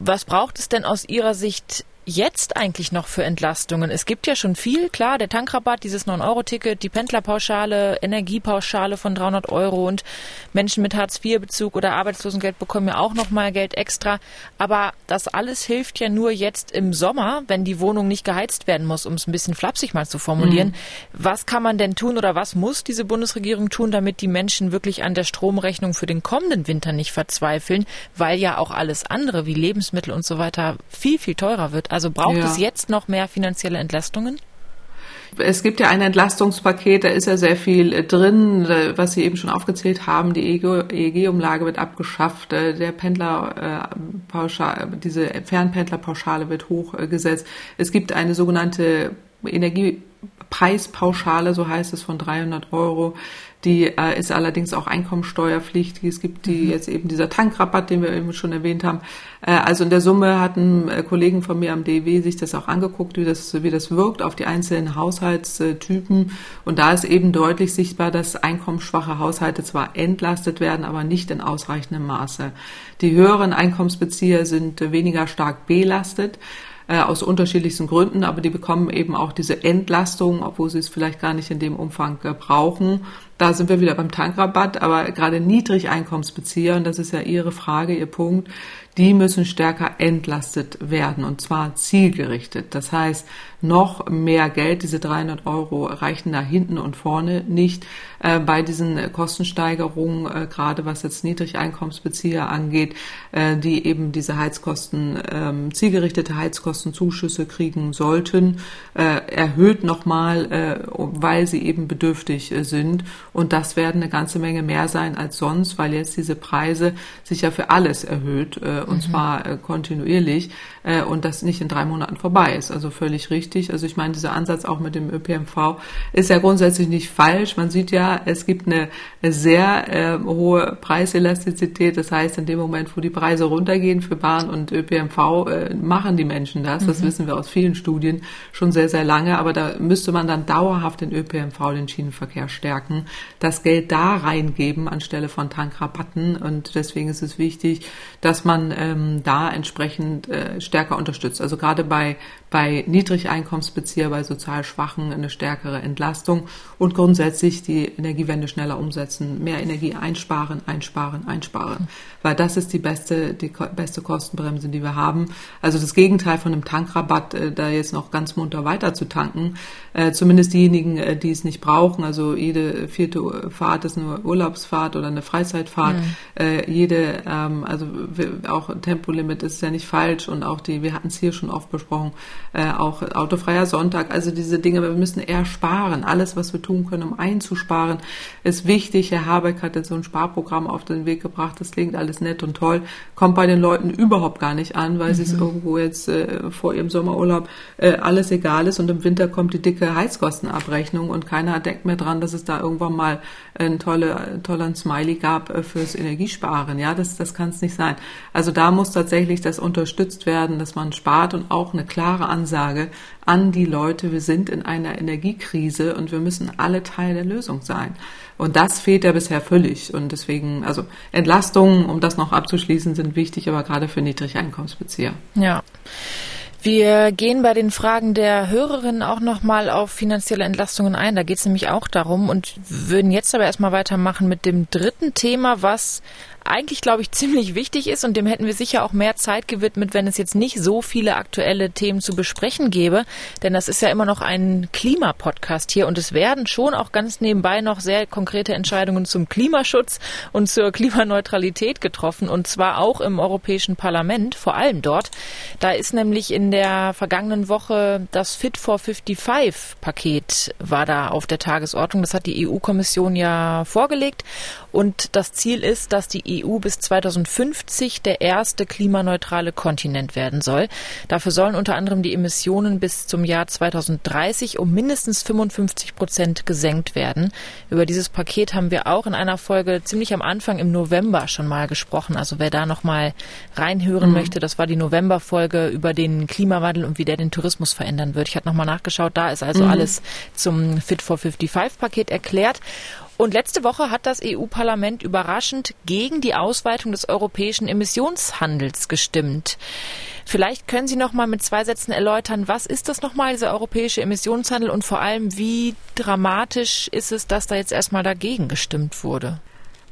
Was braucht es denn aus Ihrer Sicht jetzt eigentlich noch für Entlastungen? Es gibt ja schon viel, klar, der Tankrabatt, dieses 9-Euro-Ticket, die Pendlerpauschale, Energiepauschale von 300 Euro und Menschen mit Hartz-IV-Bezug oder Arbeitslosengeld bekommen ja auch noch mal Geld extra. Aber das alles hilft ja nur jetzt im Sommer, wenn die Wohnung nicht geheizt werden muss, um es ein bisschen flapsig mal zu formulieren. Mhm. Was kann man denn tun oder was muss diese Bundesregierung tun, damit die Menschen wirklich an der Stromrechnung für den kommenden Winter nicht verzweifeln, weil ja auch alles andere wie Lebensmittel und so weiter viel, viel teurer wird. Also braucht ja. es jetzt noch mehr finanzielle Entlastungen? Es gibt ja ein Entlastungspaket, da ist ja sehr viel äh, drin, äh, was Sie eben schon aufgezählt haben. Die EEG-Umlage wird abgeschafft, äh, der Pendler, diese Fernpendlerpauschale wird hochgesetzt. Es gibt eine sogenannte Energiepreispauschale, so heißt es, von 300 Euro. Die äh, ist allerdings auch einkommensteuerpflichtig. Es gibt die mhm. jetzt eben dieser Tankrabatt, den wir eben schon erwähnt haben. Äh, also in der Summe hatten äh, Kollegen von mir am DEW sich das auch angeguckt, wie das, wie das wirkt auf die einzelnen Haushaltstypen. Und da ist eben deutlich sichtbar, dass einkommensschwache Haushalte zwar entlastet werden, aber nicht in ausreichendem Maße. Die höheren Einkommensbezieher sind weniger stark belastet äh, aus unterschiedlichsten Gründen, aber die bekommen eben auch diese Entlastung, obwohl sie es vielleicht gar nicht in dem Umfang äh, brauchen. Da sind wir wieder beim Tankrabatt, aber gerade Niedrigeinkommensbezieher, und das ist ja Ihre Frage, Ihr Punkt, die müssen stärker entlastet werden und zwar zielgerichtet. Das heißt, noch mehr Geld, diese 300 Euro reichen da hinten und vorne nicht äh, bei diesen Kostensteigerungen, äh, gerade was jetzt Niedrigeinkommensbezieher angeht, äh, die eben diese Heizkosten, ähm, zielgerichtete Heizkostenzuschüsse kriegen sollten, äh, erhöht nochmal, äh, weil sie eben bedürftig äh, sind. Und das werden eine ganze Menge mehr sein als sonst, weil jetzt diese Preise sich ja für alles erhöht und mhm. zwar kontinuierlich äh, und das nicht in drei Monaten vorbei ist. Also völlig richtig. Also ich meine, dieser Ansatz auch mit dem ÖPNV ist ja grundsätzlich nicht falsch. Man sieht ja, es gibt eine, sehr äh, hohe Preiselastizität. Das heißt, in dem Moment, wo die Preise runtergehen für Bahn und ÖPNV, äh, machen die Menschen das. Das mhm. wissen wir aus vielen Studien schon sehr, sehr lange. Aber da müsste man dann dauerhaft den ÖPNV, den Schienenverkehr stärken, das Geld da reingeben anstelle von Tankrabatten. Und deswegen ist es wichtig, dass man ähm, da entsprechend äh, stärker unterstützt. Also gerade bei, bei Niedrigeinkommensbezieher, bei sozial Schwachen eine stärkere Entlastung und grundsätzlich die Energiewende schneller umsetzen, mehr Energie einsparen, einsparen, einsparen. Weil das ist die beste, die beste Kostenbremse, die wir haben. Also das Gegenteil von einem Tankrabatt, äh, da jetzt noch ganz munter weiter zu tanken, äh, zumindest diejenigen, äh, die es nicht brauchen. Also jede vierte Fahrt ist eine Urlaubsfahrt oder eine Freizeitfahrt. Mhm. Jede, ähm, also auch Tempolimit ist ja nicht falsch und auch die, wir hatten es hier schon oft besprochen, äh, auch autofreier Sonntag. Also diese Dinge, wir müssen eher sparen. Alles, was wir tun können, um einzusparen, ist wichtig. Herr Habeck hat jetzt so ein Sparprogramm auf den Weg gebracht. Das klingt alles nett und toll, kommt bei den Leuten überhaupt gar nicht an, weil mhm. sie es irgendwo jetzt äh, vor ihrem Sommerurlaub äh, alles egal ist und im Winter kommt die dicke Heizkostenabrechnung und keiner denkt mehr dran, dass es da irgendwann mal ein toller, toller Smiley gab äh, fürs Energiesparen. Ja, das, das kann es nicht sein. Also da muss tatsächlich das unterstützt werden, dass man spart und auch eine klare Ansage an die Leute, wir sind in einer Energiekrise und wir müssen alle Teil der Lösung sein. Und das fehlt ja bisher völlig. Und deswegen, also Entlastungen, um das noch abzuschließen, sind wichtig, aber gerade für Niedrigeinkommensbezieher. Ja. Wir gehen bei den Fragen der Hörerinnen auch nochmal auf finanzielle Entlastungen ein. Da geht es nämlich auch darum und würden jetzt aber erstmal weitermachen mit dem dritten Thema, was eigentlich, glaube ich, ziemlich wichtig ist und dem hätten wir sicher auch mehr Zeit gewidmet, wenn es jetzt nicht so viele aktuelle Themen zu besprechen gäbe. Denn das ist ja immer noch ein Klimapodcast hier und es werden schon auch ganz nebenbei noch sehr konkrete Entscheidungen zum Klimaschutz und zur Klimaneutralität getroffen und zwar auch im Europäischen Parlament, vor allem dort. Da ist nämlich in der vergangenen Woche das Fit for 55 Paket war da auf der Tagesordnung. Das hat die EU-Kommission ja vorgelegt und das Ziel ist, dass die EU bis 2050 der erste klimaneutrale Kontinent werden soll. Dafür sollen unter anderem die Emissionen bis zum Jahr 2030 um mindestens 55 Prozent gesenkt werden. Über dieses Paket haben wir auch in einer Folge ziemlich am Anfang im November schon mal gesprochen. Also wer da noch mal reinhören mhm. möchte, das war die November-Folge über den Klimawandel und wie der den Tourismus verändern wird. Ich habe noch mal nachgeschaut. Da ist also mhm. alles zum Fit for 55 Paket erklärt. Und letzte Woche hat das EU-Parlament überraschend gegen die Ausweitung des europäischen Emissionshandels gestimmt. Vielleicht können Sie noch mal mit zwei Sätzen erläutern, was ist das nochmal, dieser europäische Emissionshandel und vor allem, wie dramatisch ist es, dass da jetzt erstmal dagegen gestimmt wurde?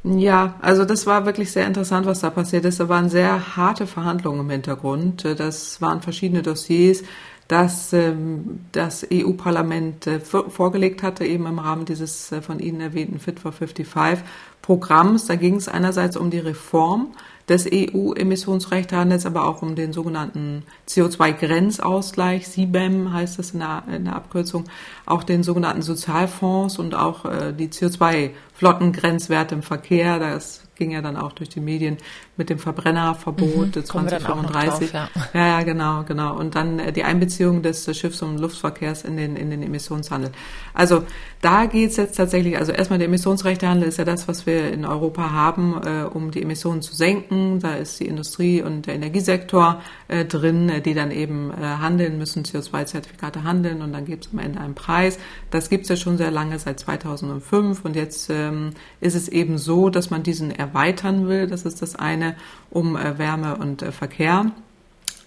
Ja, also das war wirklich sehr interessant, was da passiert ist. Da waren sehr harte Verhandlungen im Hintergrund. Das waren verschiedene Dossiers das ähm, das EU-Parlament äh, vorgelegt hatte, eben im Rahmen dieses äh, von Ihnen erwähnten Fit for 55 Programms. Da ging es einerseits um die Reform des EU-Emissionsrechthandels, aber auch um den sogenannten CO2-Grenzausgleich, CBAM heißt es in der, in der Abkürzung, auch den sogenannten Sozialfonds und auch äh, die CO2-Flottengrenzwerte im Verkehr. Das ging ja dann auch durch die Medien mit dem Verbrennerverbot mhm, 2035. Drauf, ja. ja. ja, genau, genau. Und dann äh, die Einbeziehung des Schiffs- und Luftverkehrs in den, in den Emissionshandel. Also da geht's jetzt tatsächlich, also erstmal der Emissionsrechtehandel ist ja das, was wir in Europa haben, äh, um die Emissionen zu senken. Da ist die Industrie und der Energiesektor äh, drin, äh, die dann eben äh, handeln müssen, CO2-Zertifikate handeln und dann gibt es am Ende einen Preis. Das gibt's ja schon sehr lange, seit 2005 und jetzt ähm, ist es eben so, dass man diesen erweitern will. Das ist das eine um äh, Wärme und äh, Verkehr.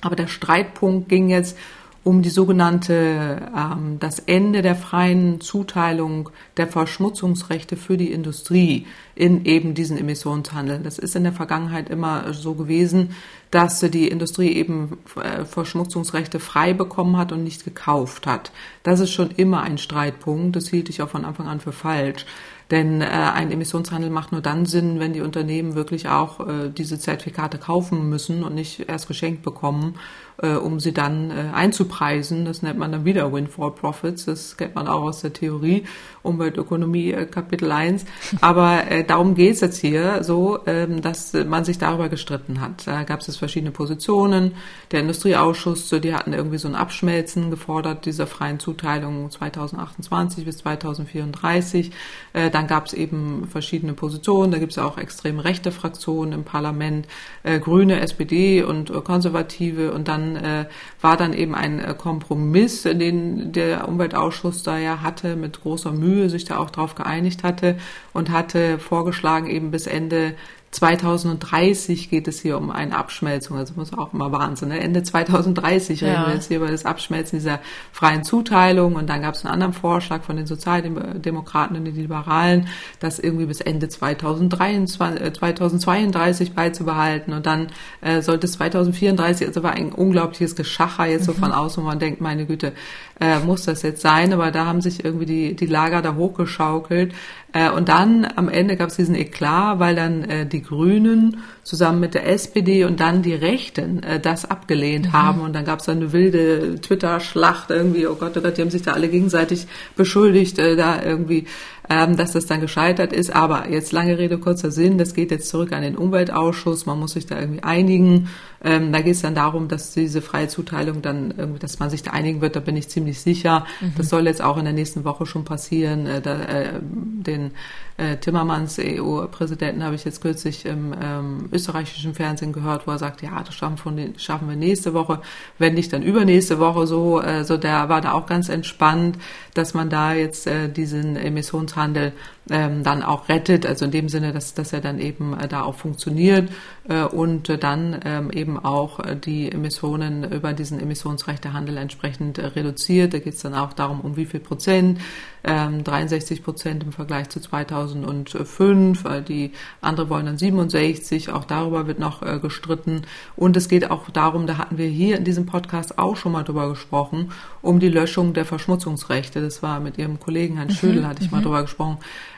Aber der Streitpunkt ging jetzt um die sogenannte ähm, das Ende der freien Zuteilung der Verschmutzungsrechte für die Industrie in eben diesen Emissionshandel. Das ist in der Vergangenheit immer so gewesen, dass die Industrie eben äh, Verschmutzungsrechte frei bekommen hat und nicht gekauft hat. Das ist schon immer ein Streitpunkt. Das hielt ich auch von Anfang an für falsch. Denn äh, ein Emissionshandel macht nur dann Sinn, wenn die Unternehmen wirklich auch äh, diese Zertifikate kaufen müssen und nicht erst geschenkt bekommen äh, um sie dann äh, einzupreisen. Das nennt man dann wieder Windfall Profits. Das kennt man auch aus der Theorie, Umweltökonomie äh, Kapitel 1. Aber äh, darum geht es jetzt hier so, ähm, dass man sich darüber gestritten hat. Da gab es verschiedene Positionen. Der Industrieausschuss, die hatten irgendwie so ein Abschmelzen gefordert dieser freien Zuteilung 2028 bis 2034. Äh, dann gab es eben verschiedene Positionen. Da gibt es auch extrem rechte Fraktionen im Parlament, äh, Grüne, SPD und äh, Konservative und dann äh, war dann eben ein äh, Kompromiss, den der Umweltausschuss da ja hatte, mit großer Mühe sich da auch drauf geeinigt hatte und hatte vorgeschlagen, eben bis Ende 2030 geht es hier um eine Abschmelzung, also muss auch immer Wahnsinn. Ne? Ende 2030 reden wir jetzt hier über das Abschmelzen dieser freien Zuteilung und dann gab es einen anderen Vorschlag von den Sozialdemokraten und den Liberalen, das irgendwie bis Ende 2023, äh, 2032 beizubehalten und dann äh, sollte es 2034, also war ein unglaubliches Geschacher jetzt so von mhm. außen, wo man denkt, meine Güte, äh, muss das jetzt sein, aber da haben sich irgendwie die, die Lager da hochgeschaukelt äh, und dann am Ende gab es diesen Eklat, weil dann äh, die Grünen zusammen mit der SPD und dann die Rechten äh, das abgelehnt mhm. haben. Und dann gab es eine wilde Twitter-Schlacht irgendwie, oh Gott, oh Gott, die haben sich da alle gegenseitig beschuldigt, äh, da irgendwie ähm, dass das dann gescheitert ist. Aber jetzt lange Rede, kurzer Sinn, das geht jetzt zurück an den Umweltausschuss, man muss sich da irgendwie einigen. Ähm, da geht es dann darum, dass diese freie Zuteilung dann irgendwie, dass man sich da einigen wird, da bin ich ziemlich sicher. Mhm. Das soll jetzt auch in der nächsten Woche schon passieren. Äh, da, äh, den äh, Timmermans, EU-Präsidenten, habe ich jetzt kürzlich im ähm, österreichischen Fernsehen gehört, wo er sagt, ja, das schaffen wir, schaffen wir nächste Woche, wenn nicht dann übernächste Woche so. Also der war da auch ganz entspannt, dass man da jetzt äh, diesen Emissionshandel ähm, dann auch rettet, also in dem Sinne, dass, dass er dann eben äh, da auch funktioniert äh, und äh, dann ähm, eben auch die Emissionen über diesen Emissionsrechtehandel entsprechend äh, reduziert. Da geht es dann auch darum, um wie viel Prozent, ähm, 63 Prozent im Vergleich zu 2005, äh, die andere wollen dann 67, auch darüber wird noch äh, gestritten und es geht auch darum, da hatten wir hier in diesem Podcast auch schon mal drüber gesprochen, um die Löschung der Verschmutzungsrechte. Das war mit Ihrem Kollegen Herrn Schödel, mhm. hatte ich mal mhm. drüber gesprochen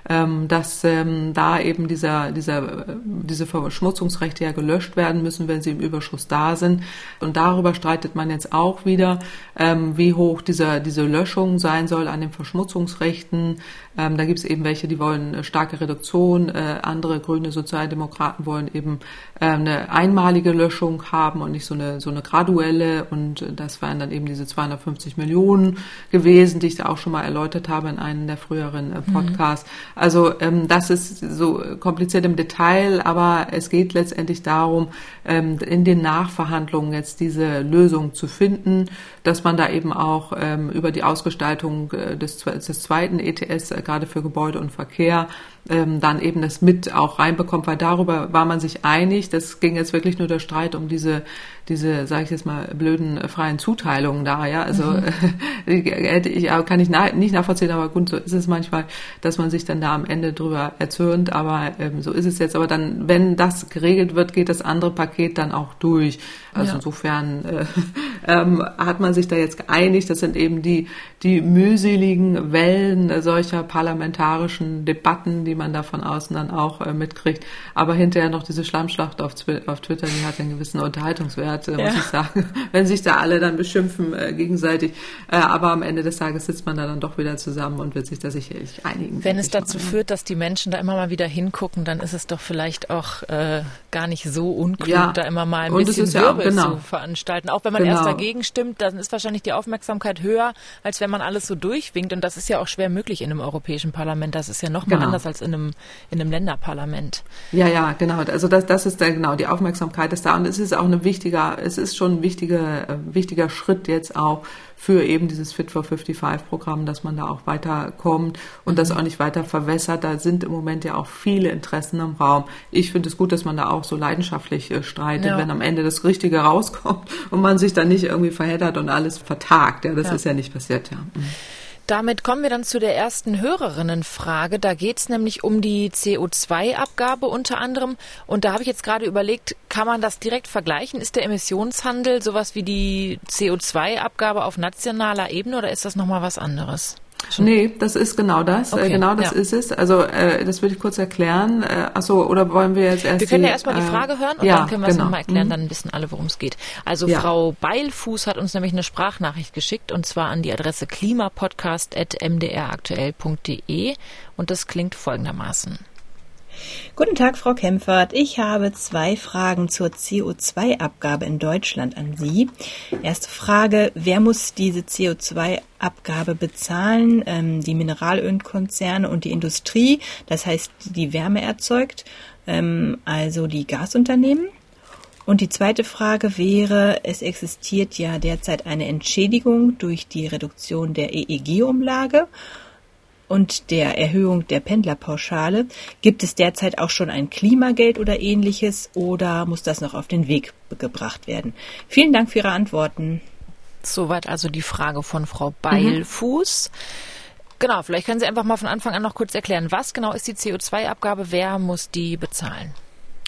ähm, dass ähm, da eben dieser, dieser, diese Verschmutzungsrechte ja gelöscht werden müssen, wenn sie im Überschuss da sind. Und darüber streitet man jetzt auch wieder, ähm, wie hoch dieser, diese Löschung sein soll an den Verschmutzungsrechten. Ähm, da gibt es eben welche, die wollen eine starke Reduktion, äh, andere grüne Sozialdemokraten wollen eben äh, eine einmalige Löschung haben und nicht so eine, so eine graduelle. Und das wären dann eben diese 250 Millionen gewesen, die ich da auch schon mal erläutert habe in einem der früheren äh, mhm. Podcasts. Mhm. Also ähm, das ist so kompliziert im Detail, aber es geht letztendlich darum, ähm, in den Nachverhandlungen jetzt diese Lösung zu finden, dass man da eben auch ähm, über die Ausgestaltung äh, des, des zweiten ETS, äh, gerade für Gebäude und Verkehr, ähm, dann eben das mit auch reinbekommt, weil darüber war man sich einig. Das ging jetzt wirklich nur der Streit um diese, diese, sage ich jetzt mal, blöden äh, freien Zuteilungen da, ja. Also mhm. hätte ich, kann ich nach, nicht nachvollziehen, aber gut, so ist es manchmal, dass man sich dann da am Ende drüber erzürnt, aber ähm, so ist es jetzt. Aber dann, wenn das geregelt wird, geht das andere Paket dann auch durch. Also ja. insofern äh, ähm, hat man sich da jetzt geeinigt. Das sind eben die, die mühseligen Wellen solcher parlamentarischen Debatten, die man da von außen dann auch äh, mitkriegt. Aber hinterher noch diese Schlammschlacht auf, auf Twitter, die hat einen gewissen Unterhaltungswert, äh, ja. muss ich sagen, wenn sich da alle dann beschimpfen äh, gegenseitig. Äh, aber am Ende des Tages sitzt man da dann doch wieder zusammen und wird sich da sicherlich einigen. Wenn es dazu machen. führt, dass die Menschen da immer mal wieder hingucken, dann ist es doch vielleicht auch äh, gar nicht so unklug, ja. da immer mal ein und bisschen Wirbel ja genau. zu veranstalten. Auch wenn man genau. erst dagegen stimmt, dann ist wahrscheinlich die Aufmerksamkeit höher, als wenn man alles so durchwinkt. Und das ist ja auch schwer möglich in einem Europäischen Parlament. Das ist ja noch mal genau. anders als in einem, in einem Länderparlament. Ja, ja, genau. Also das, das ist da genau, die Aufmerksamkeit ist da. Und es ist auch ein wichtiger, es ist schon ein wichtiger, äh, wichtiger Schritt jetzt auch für eben dieses Fit for 55 Programm, dass man da auch weiterkommt und mhm. das auch nicht weiter verwässert. Da sind im Moment ja auch viele Interessen im Raum. Ich finde es gut, dass man da auch so leidenschaftlich äh, streitet, ja. wenn am Ende das Richtige rauskommt und man sich dann nicht irgendwie verheddert und alles vertagt. Ja, das ja. ist ja nicht passiert, ja. Mhm. Damit kommen wir dann zu der ersten Hörerinnenfrage. Da geht es nämlich um die CO2-Abgabe unter anderem. Und da habe ich jetzt gerade überlegt, kann man das direkt vergleichen? Ist der Emissionshandel sowas wie die CO2-Abgabe auf nationaler Ebene oder ist das nochmal was anderes? Schon? Nee, das ist genau das. Äh, okay, genau das ja. ist es. Also äh, das würde ich kurz erklären. Äh, achso, oder wollen wir jetzt erst. Wir können ja erstmal die äh, Frage hören und ja, dann können wir es genau. nochmal erklären, mhm. dann wissen alle, worum es geht. Also ja. Frau Beilfuß hat uns nämlich eine Sprachnachricht geschickt und zwar an die Adresse klimapodcast.mdraktuell.de und das klingt folgendermaßen. Guten Tag, Frau Kempfert. Ich habe zwei Fragen zur CO2-Abgabe in Deutschland an Sie. Erste Frage, wer muss diese CO2-Abgabe bezahlen? Ähm, die Mineralölkonzerne und die Industrie, das heißt, die Wärme erzeugt, ähm, also die Gasunternehmen? Und die zweite Frage wäre, es existiert ja derzeit eine Entschädigung durch die Reduktion der EEG-Umlage und der Erhöhung der Pendlerpauschale. Gibt es derzeit auch schon ein Klimageld oder ähnliches oder muss das noch auf den Weg gebracht werden? Vielen Dank für Ihre Antworten. Soweit also die Frage von Frau Beilfuß. Mhm. Genau, vielleicht können Sie einfach mal von Anfang an noch kurz erklären, was genau ist die CO2-Abgabe, wer muss die bezahlen?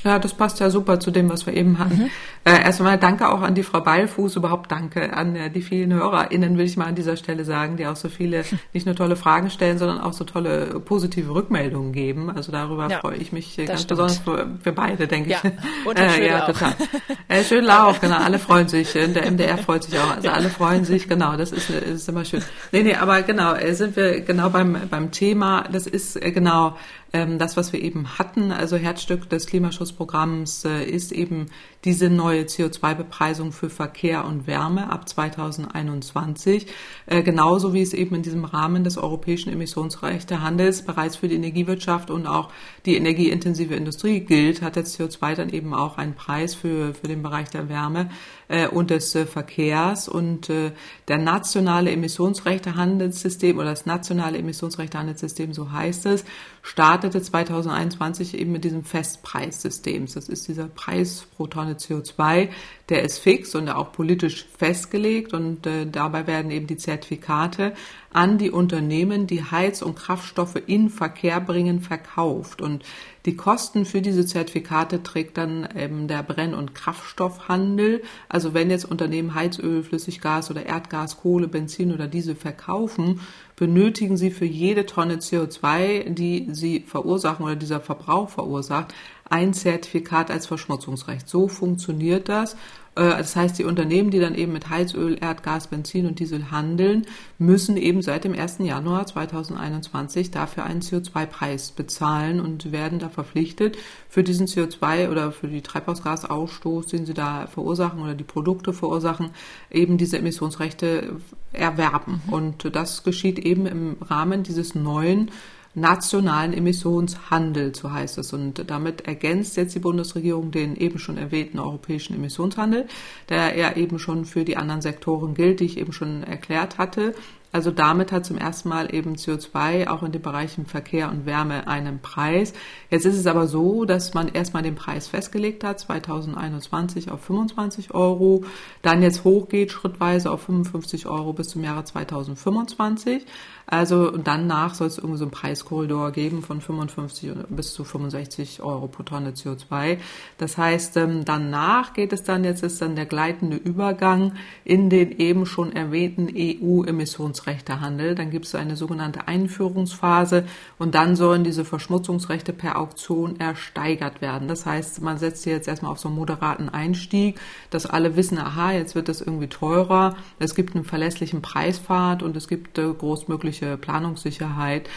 Ja, das passt ja super zu dem, was wir eben hatten. Mhm. Äh, erstmal danke auch an die Frau Beilfuß, überhaupt danke an äh, die vielen HörerInnen, will ich mal an dieser Stelle sagen, die auch so viele, nicht nur tolle Fragen stellen, sondern auch so tolle positive Rückmeldungen geben. Also darüber ja, freue ich mich äh, ganz stimmt. besonders für, für, beide, denke ja. ich. Und äh, ja, total. Äh, schön Lauf, genau, alle freuen sich. Äh, der MDR freut sich auch. Also ja. alle freuen sich, genau, das ist, ist immer schön. Nee, nee, aber genau, äh, sind wir genau beim, beim Thema, das ist äh, genau, das, was wir eben hatten, also Herzstück des Klimaschutzprogramms, äh, ist eben diese neue CO2-Bepreisung für Verkehr und Wärme ab 2021, äh, genauso wie es eben in diesem Rahmen des europäischen Emissionsrechtehandels bereits für die Energiewirtschaft und auch die energieintensive Industrie gilt, hat der CO2 dann eben auch einen Preis für, für den Bereich der Wärme äh, und des äh, Verkehrs. Und äh, der nationale Emissionsrechtehandelssystem oder das nationale Emissionsrechtehandelssystem, so heißt es, startete 2021 eben mit diesem Festpreissystem. Das ist dieser Preis pro Tonne CO2, der ist fix und auch politisch festgelegt und äh, dabei werden eben die Zertifikate an die Unternehmen, die Heiz- und Kraftstoffe in Verkehr bringen, verkauft. Und die Kosten für diese Zertifikate trägt dann eben der Brenn- und Kraftstoffhandel. Also wenn jetzt Unternehmen Heizöl, Flüssiggas oder Erdgas, Kohle, Benzin oder Diesel verkaufen, benötigen sie für jede Tonne CO2, die sie verursachen oder dieser Verbrauch verursacht, ein Zertifikat als Verschmutzungsrecht. So funktioniert das. Äh, das heißt, die Unternehmen, die dann eben mit Heizöl, Erdgas, Benzin und Diesel handeln, müssen eben seit dem 1. Januar 2021 dafür einen CO2-Preis bezahlen und werden da verpflichtet, für diesen CO2 oder für die Treibhausgasausstoß, den sie da verursachen oder die Produkte verursachen, eben diese Emissionsrechte erwerben. Und das geschieht eben im Rahmen dieses neuen nationalen Emissionshandel, so heißt es. Und damit ergänzt jetzt die Bundesregierung den eben schon erwähnten europäischen Emissionshandel, der ja eben schon für die anderen Sektoren gilt, die ich eben schon erklärt hatte. Also damit hat zum ersten Mal eben CO2 auch in den Bereichen Verkehr und Wärme einen Preis. Jetzt ist es aber so, dass man erstmal den Preis festgelegt hat, 2021 auf 25 Euro, dann jetzt hochgeht schrittweise auf 55 Euro bis zum Jahre 2025. Also danach soll es irgendwie so einen Preiskorridor geben von 55 bis zu 65 Euro pro Tonne CO2. Das heißt, ähm, danach geht es dann, jetzt ist dann der gleitende Übergang in den eben schon erwähnten EU-Emissionsrechtehandel. Dann gibt es eine sogenannte Einführungsphase und dann sollen diese Verschmutzungsrechte per Auktion ersteigert werden. Das heißt, man setzt jetzt erstmal auf so einen moderaten Einstieg, dass alle wissen, aha, jetzt wird das irgendwie teurer. Es gibt einen verlässlichen Preispfad und es gibt äh, großmögliche mögliche Planungssicherheit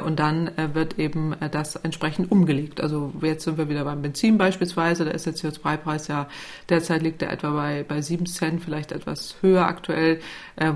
und dann äh, wird eben äh, das entsprechend umgelegt. Also jetzt sind wir wieder beim Benzin beispielsweise, da ist der CO2-Preis ja derzeit liegt er etwa bei, bei 7 Cent, vielleicht etwas höher aktuell,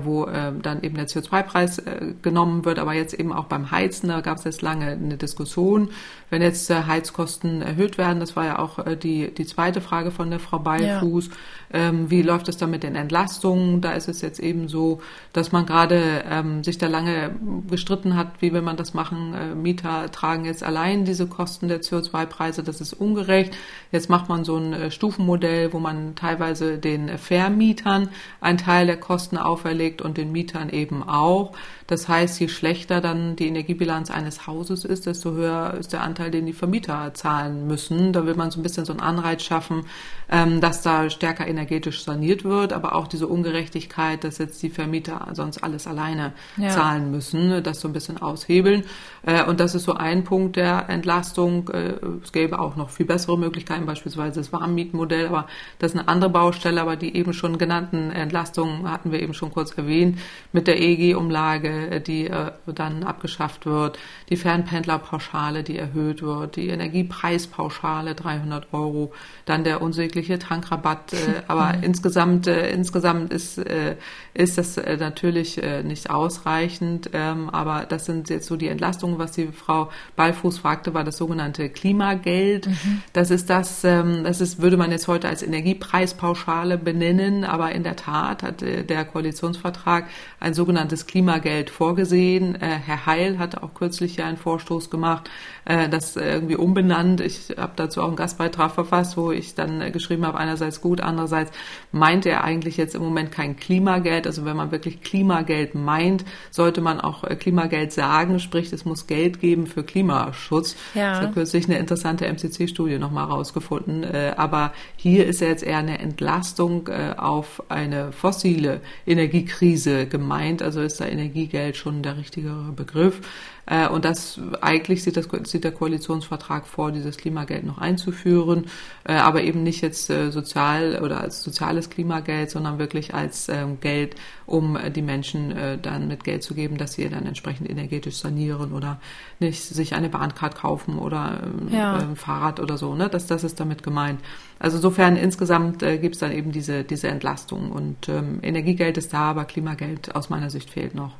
wo dann eben der CO2-Preis genommen wird, aber jetzt eben auch beim Heizen, da gab es jetzt lange eine Diskussion, wenn jetzt Heizkosten erhöht werden, das war ja auch die, die zweite Frage von der Frau Beifuß, ja. Ähm, wie läuft es da mit den Entlastungen? Da ist es jetzt eben so, dass man gerade ähm, sich da lange gestritten hat, wie will man das machen. Äh, Mieter tragen jetzt allein diese Kosten der CO2-Preise, das ist ungerecht. Jetzt macht man so ein äh, Stufenmodell, wo man teilweise den Vermietern einen Teil der Kosten auferlegt und den Mietern eben auch. Das heißt, je schlechter dann die Energiebilanz eines Hauses ist, desto höher ist der Anteil, den die Vermieter zahlen müssen. Da will man so ein bisschen so einen Anreiz schaffen, ähm, dass da stärker energetisch saniert wird, aber auch diese Ungerechtigkeit, dass jetzt die Vermieter sonst alles alleine ja. zahlen müssen, das so ein bisschen aushebeln. Äh, und das ist so ein Punkt der Entlastung. Äh, es gäbe auch noch viel bessere Möglichkeiten, beispielsweise das Warmmietmodell, aber das ist eine andere Baustelle, aber die eben schon genannten Entlastungen hatten wir eben schon kurz erwähnt, mit der EEG-Umlage, die äh, dann abgeschafft wird, die Fernpendlerpauschale, die erhöht wird, die Energiepreispauschale 300 Euro, dann der unsägliche Tankrabatt, aber insgesamt, insgesamt ist, ist das natürlich nicht ausreichend, ähm, aber das sind jetzt so die Entlastungen, was die Frau Ballfuß fragte, war das sogenannte Klimageld. Mhm. Das ist das, ähm, das ist, würde man jetzt heute als Energiepreispauschale benennen, aber in der Tat hat äh, der Koalitionsvertrag ein sogenanntes Klimageld vorgesehen. Äh, Herr Heil hatte auch kürzlich ja einen Vorstoß gemacht, äh, das irgendwie umbenannt. Ich habe dazu auch einen Gastbeitrag verfasst, wo ich dann geschrieben habe, einerseits gut, andererseits meint er eigentlich jetzt im Moment kein Klimageld. Also wenn man wirklich Klimageld meint, sollte man auch Klimageld sagen, sprich es muss Geld geben für Klimaschutz. Ja. Ich habe kürzlich eine interessante MCC-Studie nochmal rausgefunden. Äh, aber hier ist ja jetzt eher eine Entlastung äh, auf eine fossile Energiekrise gemeint. Also ist da Energiegeld schon der richtigere Begriff. Äh, und das eigentlich sieht, das, sieht der Koalitionsvertrag vor, dieses Klimageld noch einzuführen, äh, aber eben nicht jetzt äh, sozial oder als soziales Klimageld, sondern wirklich als ähm, Geld, um die Menschen dann mit Geld zu geben, dass sie dann entsprechend energetisch sanieren oder nicht sich eine Bahncard kaufen oder ähm, ja. ein Fahrrad oder so. Ne? Das, das ist damit gemeint. Also insofern insgesamt äh, gibt es dann eben diese, diese Entlastung. Und ähm, Energiegeld ist da, aber Klimageld aus meiner Sicht fehlt noch.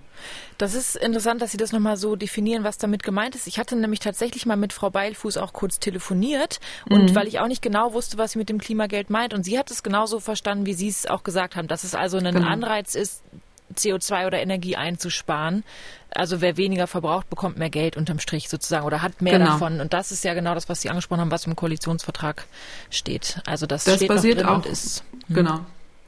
Das ist interessant, dass Sie das nochmal so definieren, was damit gemeint ist. Ich hatte nämlich tatsächlich mal mit Frau Beilfuß auch kurz telefoniert und mhm. weil ich auch nicht genau wusste, was sie mit dem Klimageld meint und sie hat es genauso verstanden, wie Sie es auch gesagt haben, dass es also ein genau. Anreiz ist, CO2 oder Energie einzusparen. Also wer weniger verbraucht, bekommt mehr Geld unterm Strich sozusagen oder hat mehr genau. davon. Und das ist ja genau das, was Sie angesprochen haben, was im Koalitionsvertrag steht. Also das, das steht basiert noch drin auch, und ist. Hm. Genau.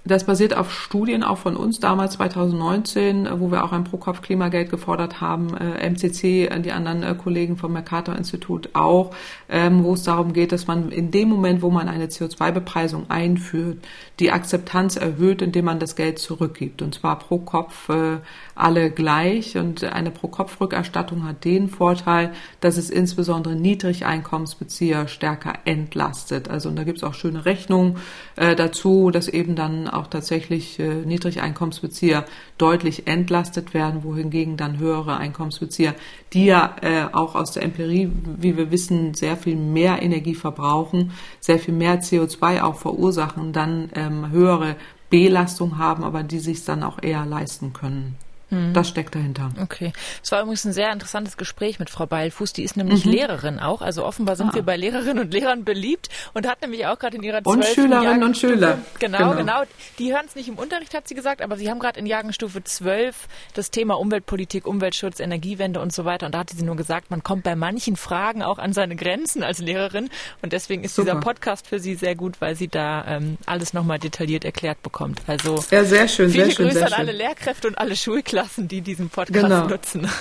Das basiert auf Studien auch von uns damals 2019, wo wir auch ein Pro-Kopf-Klimageld gefordert haben, äh, MCC, die anderen äh, Kollegen vom Mercator-Institut auch, ähm, wo es darum geht, dass man in dem Moment, wo man eine CO2-Bepreisung einführt, die Akzeptanz erhöht, indem man das Geld zurückgibt. Und zwar pro Kopf äh, alle gleich. Und eine Pro-Kopf-Rückerstattung hat den Vorteil, dass es insbesondere Niedrigeinkommensbezieher stärker entlastet. Also und da gibt es auch schöne Rechnungen äh, dazu, dass eben dann auch tatsächlich äh, Niedrigeinkommensbezieher deutlich entlastet werden, wohingegen dann höhere Einkommensbezieher, die ja äh, auch aus der Empirie, wie wir wissen, sehr viel mehr Energie verbrauchen, sehr viel mehr CO2 auch verursachen, dann äh, ähm, höhere Belastung haben, aber die sich dann auch eher leisten können. Mhm. Das steckt dahinter. Okay. Es war übrigens ein sehr interessantes Gespräch mit Frau Beilfuß. Die ist nämlich mhm. Lehrerin auch. Also offenbar sind ah. wir bei Lehrerinnen und Lehrern beliebt und hat nämlich auch gerade in ihrer Und Schülerinnen und Schüler. Genau, genau, genau. Die hören es nicht im Unterricht, hat sie gesagt, aber sie haben gerade in Jahrgangsstufe 12 das Thema Umweltpolitik, Umweltschutz, Energiewende und so weiter. Und da hatte sie nur gesagt, man kommt bei manchen Fragen auch an seine Grenzen als Lehrerin. Und deswegen ist Super. dieser Podcast für sie sehr gut, weil sie da ähm, alles nochmal detailliert erklärt bekommt. Also ja, sehr schön, viele sehr schön, Grüße sehr an alle Lehrkräfte und alle Schulklassen lassen, die diesen Podcast genau. nutzen.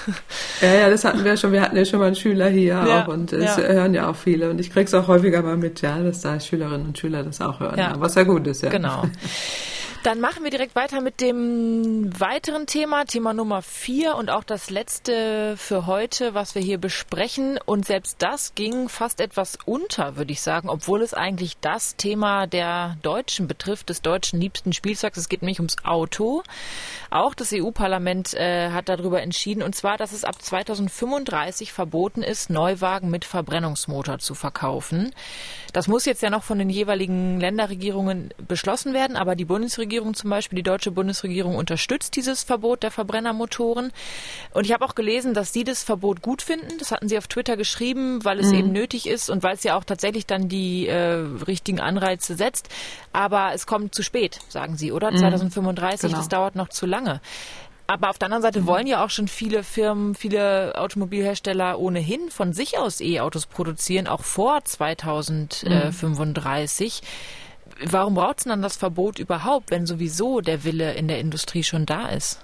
Ja, ja, das hatten wir schon. Wir hatten ja schon mal einen Schüler hier ja, auch und es ja. hören ja auch viele. Und ich kriege es auch häufiger mal mit, ja, dass da Schülerinnen und Schüler das auch hören. Ja. Was ja gut ist, ja. Genau. Dann machen wir direkt weiter mit dem weiteren Thema, Thema Nummer vier und auch das letzte für heute, was wir hier besprechen. Und selbst das ging fast etwas unter, würde ich sagen, obwohl es eigentlich das Thema der Deutschen betrifft, des deutschen liebsten Spielzeugs. Es geht nämlich ums Auto. Auch das EU-Parlament äh, hat darüber entschieden, und zwar, dass es ab 2035 verboten ist, Neuwagen mit Verbrennungsmotor zu verkaufen. Das muss jetzt ja noch von den jeweiligen Länderregierungen beschlossen werden, aber die Bundesregierung zum Beispiel, die deutsche Bundesregierung unterstützt dieses Verbot der Verbrennermotoren. Und ich habe auch gelesen, dass Sie das Verbot gut finden. Das hatten Sie auf Twitter geschrieben, weil es mhm. eben nötig ist und weil es ja auch tatsächlich dann die äh, richtigen Anreize setzt. Aber es kommt zu spät, sagen Sie, oder? Mhm. 2035, genau. das dauert noch zu lange. Aber auf der anderen Seite mhm. wollen ja auch schon viele Firmen, viele Automobilhersteller ohnehin von sich aus E-Autos produzieren, auch vor 2035. Mhm. Warum braucht es dann das Verbot überhaupt, wenn sowieso der Wille in der Industrie schon da ist?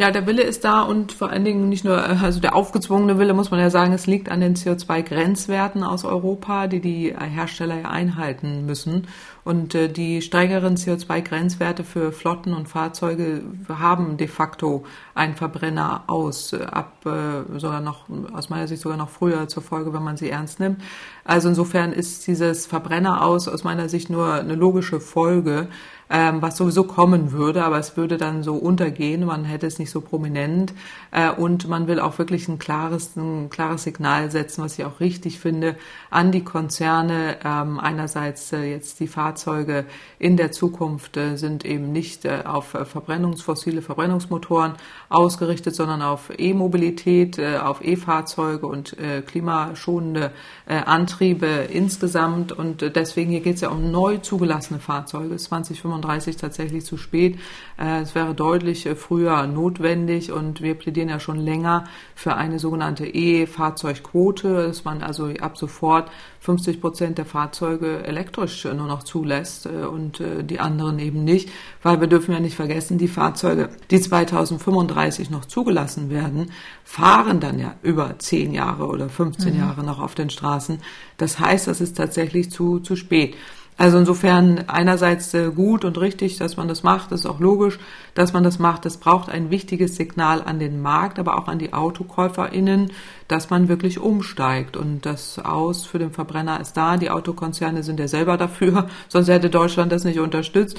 Ja, der Wille ist da und vor allen Dingen nicht nur, äh, also der aufgezwungene Wille, muss man ja sagen, es liegt an den CO2-Grenzwerten aus Europa, die die Hersteller ja einhalten müssen. Und äh, die strengeren CO2-Grenzwerte für Flotten und Fahrzeuge haben de facto einen Verbrenner aus, äh, ab äh, sogar noch, aus meiner Sicht sogar noch früher zur Folge, wenn man sie ernst nimmt. Also insofern ist dieses Verbrenner aus aus meiner Sicht nur eine logische Folge ähm, was sowieso kommen würde, aber es würde dann so untergehen, man hätte es nicht so prominent äh, und man will auch wirklich ein klares, ein klares Signal setzen, was ich auch richtig finde, an die Konzerne. Ähm, einerseits äh, jetzt die Fahrzeuge in der Zukunft äh, sind eben nicht äh, auf äh, Verbrennungsfossile Verbrennungsmotoren ausgerichtet, sondern auf E-Mobilität, äh, auf E-Fahrzeuge und klimaschonende Antriebe insgesamt. Und deswegen hier geht es ja um neu zugelassene Fahrzeuge. 2025 35 tatsächlich zu spät. Äh, es wäre deutlich äh, früher notwendig und wir plädieren ja schon länger für eine sogenannte E-Fahrzeugquote, dass man also ab sofort 50 Prozent der Fahrzeuge elektrisch nur noch zulässt äh, und die anderen eben nicht, weil wir dürfen ja nicht vergessen, die Fahrzeuge, die 2035 noch zugelassen werden, fahren dann ja über 10 Jahre oder 15 mhm. Jahre noch auf den Straßen. Das heißt, das ist tatsächlich zu, zu spät. Also insofern einerseits äh, gut und richtig, dass man das macht, ist auch logisch, dass man das macht. Es braucht ein wichtiges Signal an den Markt, aber auch an die AutokäuferInnen, dass man wirklich umsteigt. Und das Aus für den Verbrenner ist da. Die Autokonzerne sind ja selber dafür, sonst hätte Deutschland das nicht unterstützt,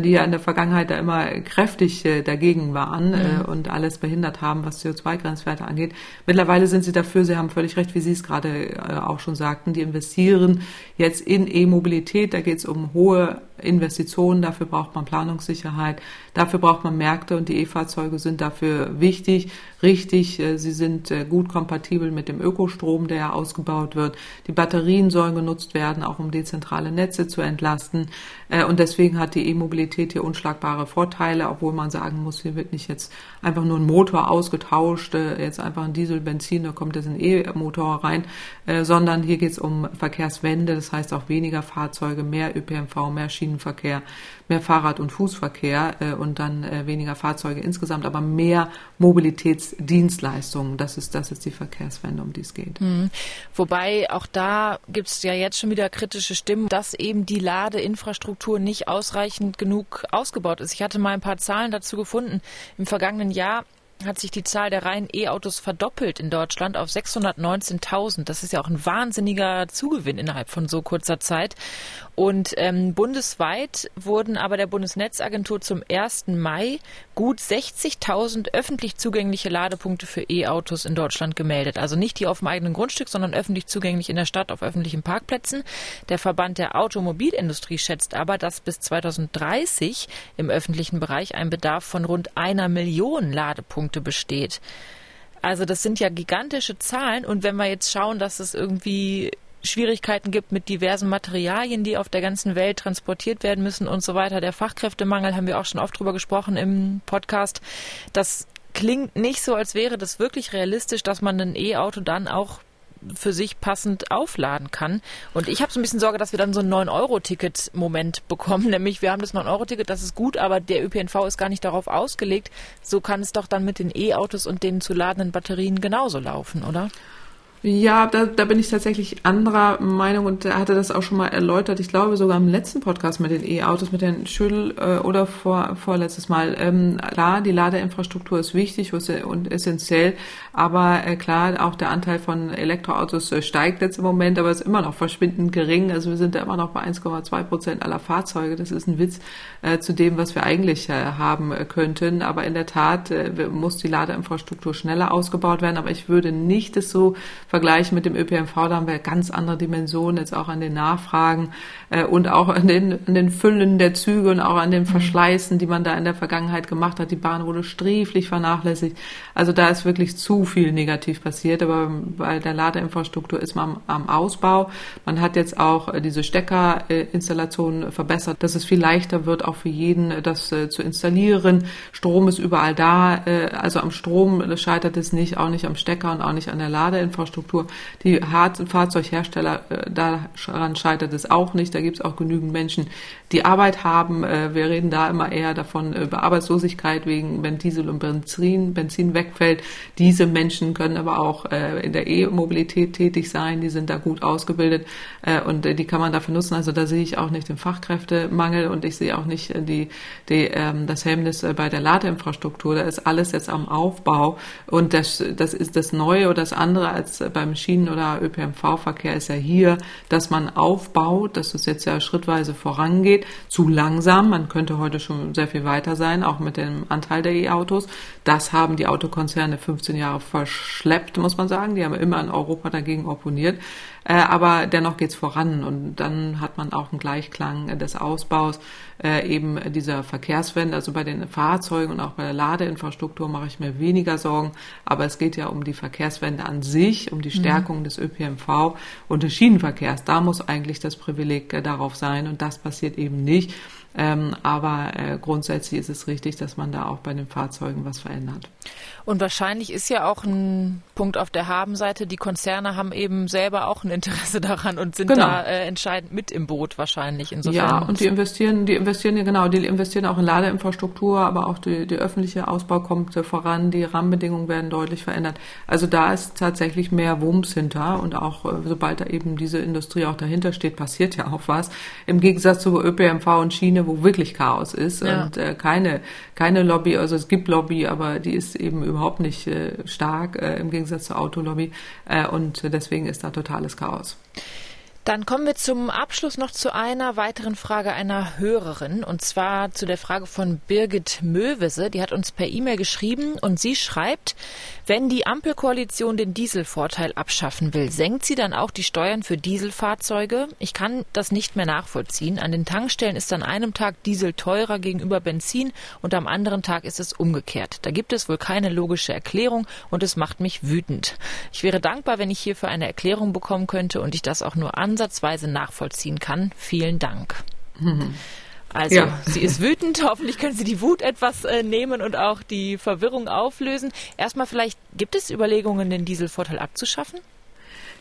die ja in der Vergangenheit da immer kräftig äh, dagegen waren mhm. und alles behindert haben, was CO2-Grenzwerte angeht. Mittlerweile sind sie dafür, Sie haben völlig recht, wie Sie es gerade auch schon sagten, die investieren jetzt in E-Mobilität. Da geht es um hohe Investitionen, dafür braucht man Planungssicherheit, dafür braucht man Märkte und die E-Fahrzeuge sind dafür wichtig, richtig, äh, sie sind äh, gut kompatibel mit dem Ökostrom, der ja ausgebaut wird. Die Batterien sollen genutzt werden, auch um dezentrale Netze zu entlasten äh, und deswegen hat die E-Mobilität hier unschlagbare Vorteile, obwohl man sagen muss, hier wird nicht jetzt einfach nur ein Motor ausgetauscht, jetzt einfach ein Diesel, Benzin, da kommt jetzt ein E-Motor rein, sondern hier geht es um Verkehrswende, das heißt auch weniger Fahrzeuge, mehr ÖPNV, mehr Schienen Schienenverkehr, mehr Fahrrad- und Fußverkehr äh, und dann äh, weniger Fahrzeuge insgesamt, aber mehr Mobilitätsdienstleistungen. Das ist, das ist die Verkehrswende, um die es geht. Mhm. Wobei auch da gibt es ja jetzt schon wieder kritische Stimmen, dass eben die Ladeinfrastruktur nicht ausreichend genug ausgebaut ist. Ich hatte mal ein paar Zahlen dazu gefunden. Im vergangenen Jahr hat sich die Zahl der reinen E-Autos verdoppelt in Deutschland auf 619.000. Das ist ja auch ein wahnsinniger Zugewinn innerhalb von so kurzer Zeit. Und ähm, bundesweit wurden aber der Bundesnetzagentur zum 1. Mai gut 60.000 öffentlich zugängliche Ladepunkte für E-Autos in Deutschland gemeldet. Also nicht die auf dem eigenen Grundstück, sondern öffentlich zugänglich in der Stadt auf öffentlichen Parkplätzen. Der Verband der Automobilindustrie schätzt aber, dass bis 2030 im öffentlichen Bereich ein Bedarf von rund einer Million Ladepunkte besteht. Also das sind ja gigantische Zahlen und wenn wir jetzt schauen, dass es irgendwie Schwierigkeiten gibt mit diversen Materialien, die auf der ganzen Welt transportiert werden müssen und so weiter. Der Fachkräftemangel haben wir auch schon oft drüber gesprochen im Podcast. Das klingt nicht so, als wäre das wirklich realistisch, dass man ein E-Auto dann auch für sich passend aufladen kann. Und ich habe so ein bisschen Sorge, dass wir dann so ein 9-Euro-Ticket-Moment bekommen. Nämlich, wir haben das 9-Euro-Ticket, das ist gut, aber der ÖPNV ist gar nicht darauf ausgelegt. So kann es doch dann mit den E-Autos und den zu ladenden Batterien genauso laufen, oder? Ja, da, da bin ich tatsächlich anderer Meinung und hatte das auch schon mal erläutert. Ich glaube sogar im letzten Podcast mit den E-Autos, mit den Schüttel äh, oder vor, vorletztes Mal. Ähm, klar, die Ladeinfrastruktur ist wichtig und essentiell, aber äh, klar, auch der Anteil von Elektroautos äh, steigt jetzt im Moment, aber ist immer noch verschwindend gering. Also wir sind da immer noch bei 1,2 Prozent aller Fahrzeuge. Das ist ein Witz äh, zu dem, was wir eigentlich äh, haben äh, könnten. Aber in der Tat äh, muss die Ladeinfrastruktur schneller ausgebaut werden. Aber ich würde nicht es so vergleichen mit dem ÖPNV, da haben wir ganz andere Dimensionen jetzt auch an den Nachfragen äh, und auch an den, an den Füllen der Züge und auch an den mhm. Verschleißen, die man da in der Vergangenheit gemacht hat. Die Bahn wurde sträflich vernachlässigt. Also da ist wirklich zu viel negativ passiert, aber bei der Ladeinfrastruktur ist man am, am Ausbau. Man hat jetzt auch äh, diese Steckerinstallation verbessert, dass es viel leichter wird, auch für jeden äh, das äh, zu installieren. Strom ist überall da, äh, also am Strom scheitert es nicht, auch nicht am Stecker und auch nicht an der Ladeinfrastruktur. Infrastruktur. Die Fahrzeughersteller, äh, daran scheitert es auch nicht. Da gibt es auch genügend Menschen, die Arbeit haben. Äh, wir reden da immer eher davon äh, über Arbeitslosigkeit wegen, wenn Diesel und Benzin, Benzin wegfällt. Diese Menschen können aber auch in der E-Mobilität tätig sein. Die sind da gut ausgebildet und die kann man dafür nutzen. Also da sehe ich auch nicht den Fachkräftemangel und ich sehe auch nicht die, die, ähm, das Hemmnis bei der Ladeinfrastruktur. Da ist alles jetzt am Aufbau und das, das ist das Neue oder das andere als beim Schienen- oder ÖPNV-Verkehr ist ja hier, dass man aufbaut, dass es jetzt ja schrittweise vorangeht, zu langsam. Man könnte heute schon sehr viel weiter sein, auch mit dem Anteil der E-Autos. Das haben die Autokonzerne 15 Jahre verschleppt, muss man sagen. Die haben immer in Europa dagegen opponiert. Äh, aber dennoch geht's voran und dann hat man auch einen Gleichklang des Ausbaus äh, eben dieser Verkehrswende. Also bei den Fahrzeugen und auch bei der Ladeinfrastruktur mache ich mir weniger Sorgen, aber es geht ja um die Verkehrswende an sich, um die mhm. Stärkung mhm. des ÖPNV und des Schienenverkehrs. Da muss eigentlich das Privileg äh, darauf sein und das passiert eben nicht. Ähm, aber grundsätzlich ist es richtig, dass man da auch bei den Fahrzeugen was verändert. Und wahrscheinlich ist ja auch ein Punkt auf der Habenseite, die Konzerne haben eben selber auch ein Interesse daran und sind genau. da äh, entscheidend mit im Boot wahrscheinlich. Insofern ja, und die investieren, die investieren ja genau, die investieren auch in Ladeinfrastruktur, aber auch die, die öffentliche Ausbau kommt voran, die Rahmenbedingungen werden deutlich verändert. Also da ist tatsächlich mehr Wumms hinter und auch äh, sobald da eben diese Industrie auch dahinter steht, passiert ja auch was. Im Gegensatz zu ÖPMV und Schiene, wo wirklich Chaos ist ja. und äh, keine, keine Lobby, also es gibt Lobby, aber die ist eben überhaupt nicht äh, stark äh, im Gegensatz zur Autolobby äh, und deswegen ist da totales Chaos. Dann kommen wir zum Abschluss noch zu einer weiteren Frage einer Hörerin und zwar zu der Frage von Birgit Möwese. Die hat uns per E-Mail geschrieben und sie schreibt, wenn die Ampelkoalition den Dieselvorteil abschaffen will, senkt sie dann auch die Steuern für Dieselfahrzeuge? Ich kann das nicht mehr nachvollziehen. An den Tankstellen ist an einem Tag Diesel teurer gegenüber Benzin und am anderen Tag ist es umgekehrt. Da gibt es wohl keine logische Erklärung und es macht mich wütend. Ich wäre dankbar, wenn ich hierfür eine Erklärung bekommen könnte und ich das auch nur an ansatzweise nachvollziehen kann. Vielen Dank. Also, ja. sie ist wütend. Hoffentlich können Sie die Wut etwas äh, nehmen und auch die Verwirrung auflösen. Erstmal vielleicht, gibt es Überlegungen, den Dieselvorteil abzuschaffen?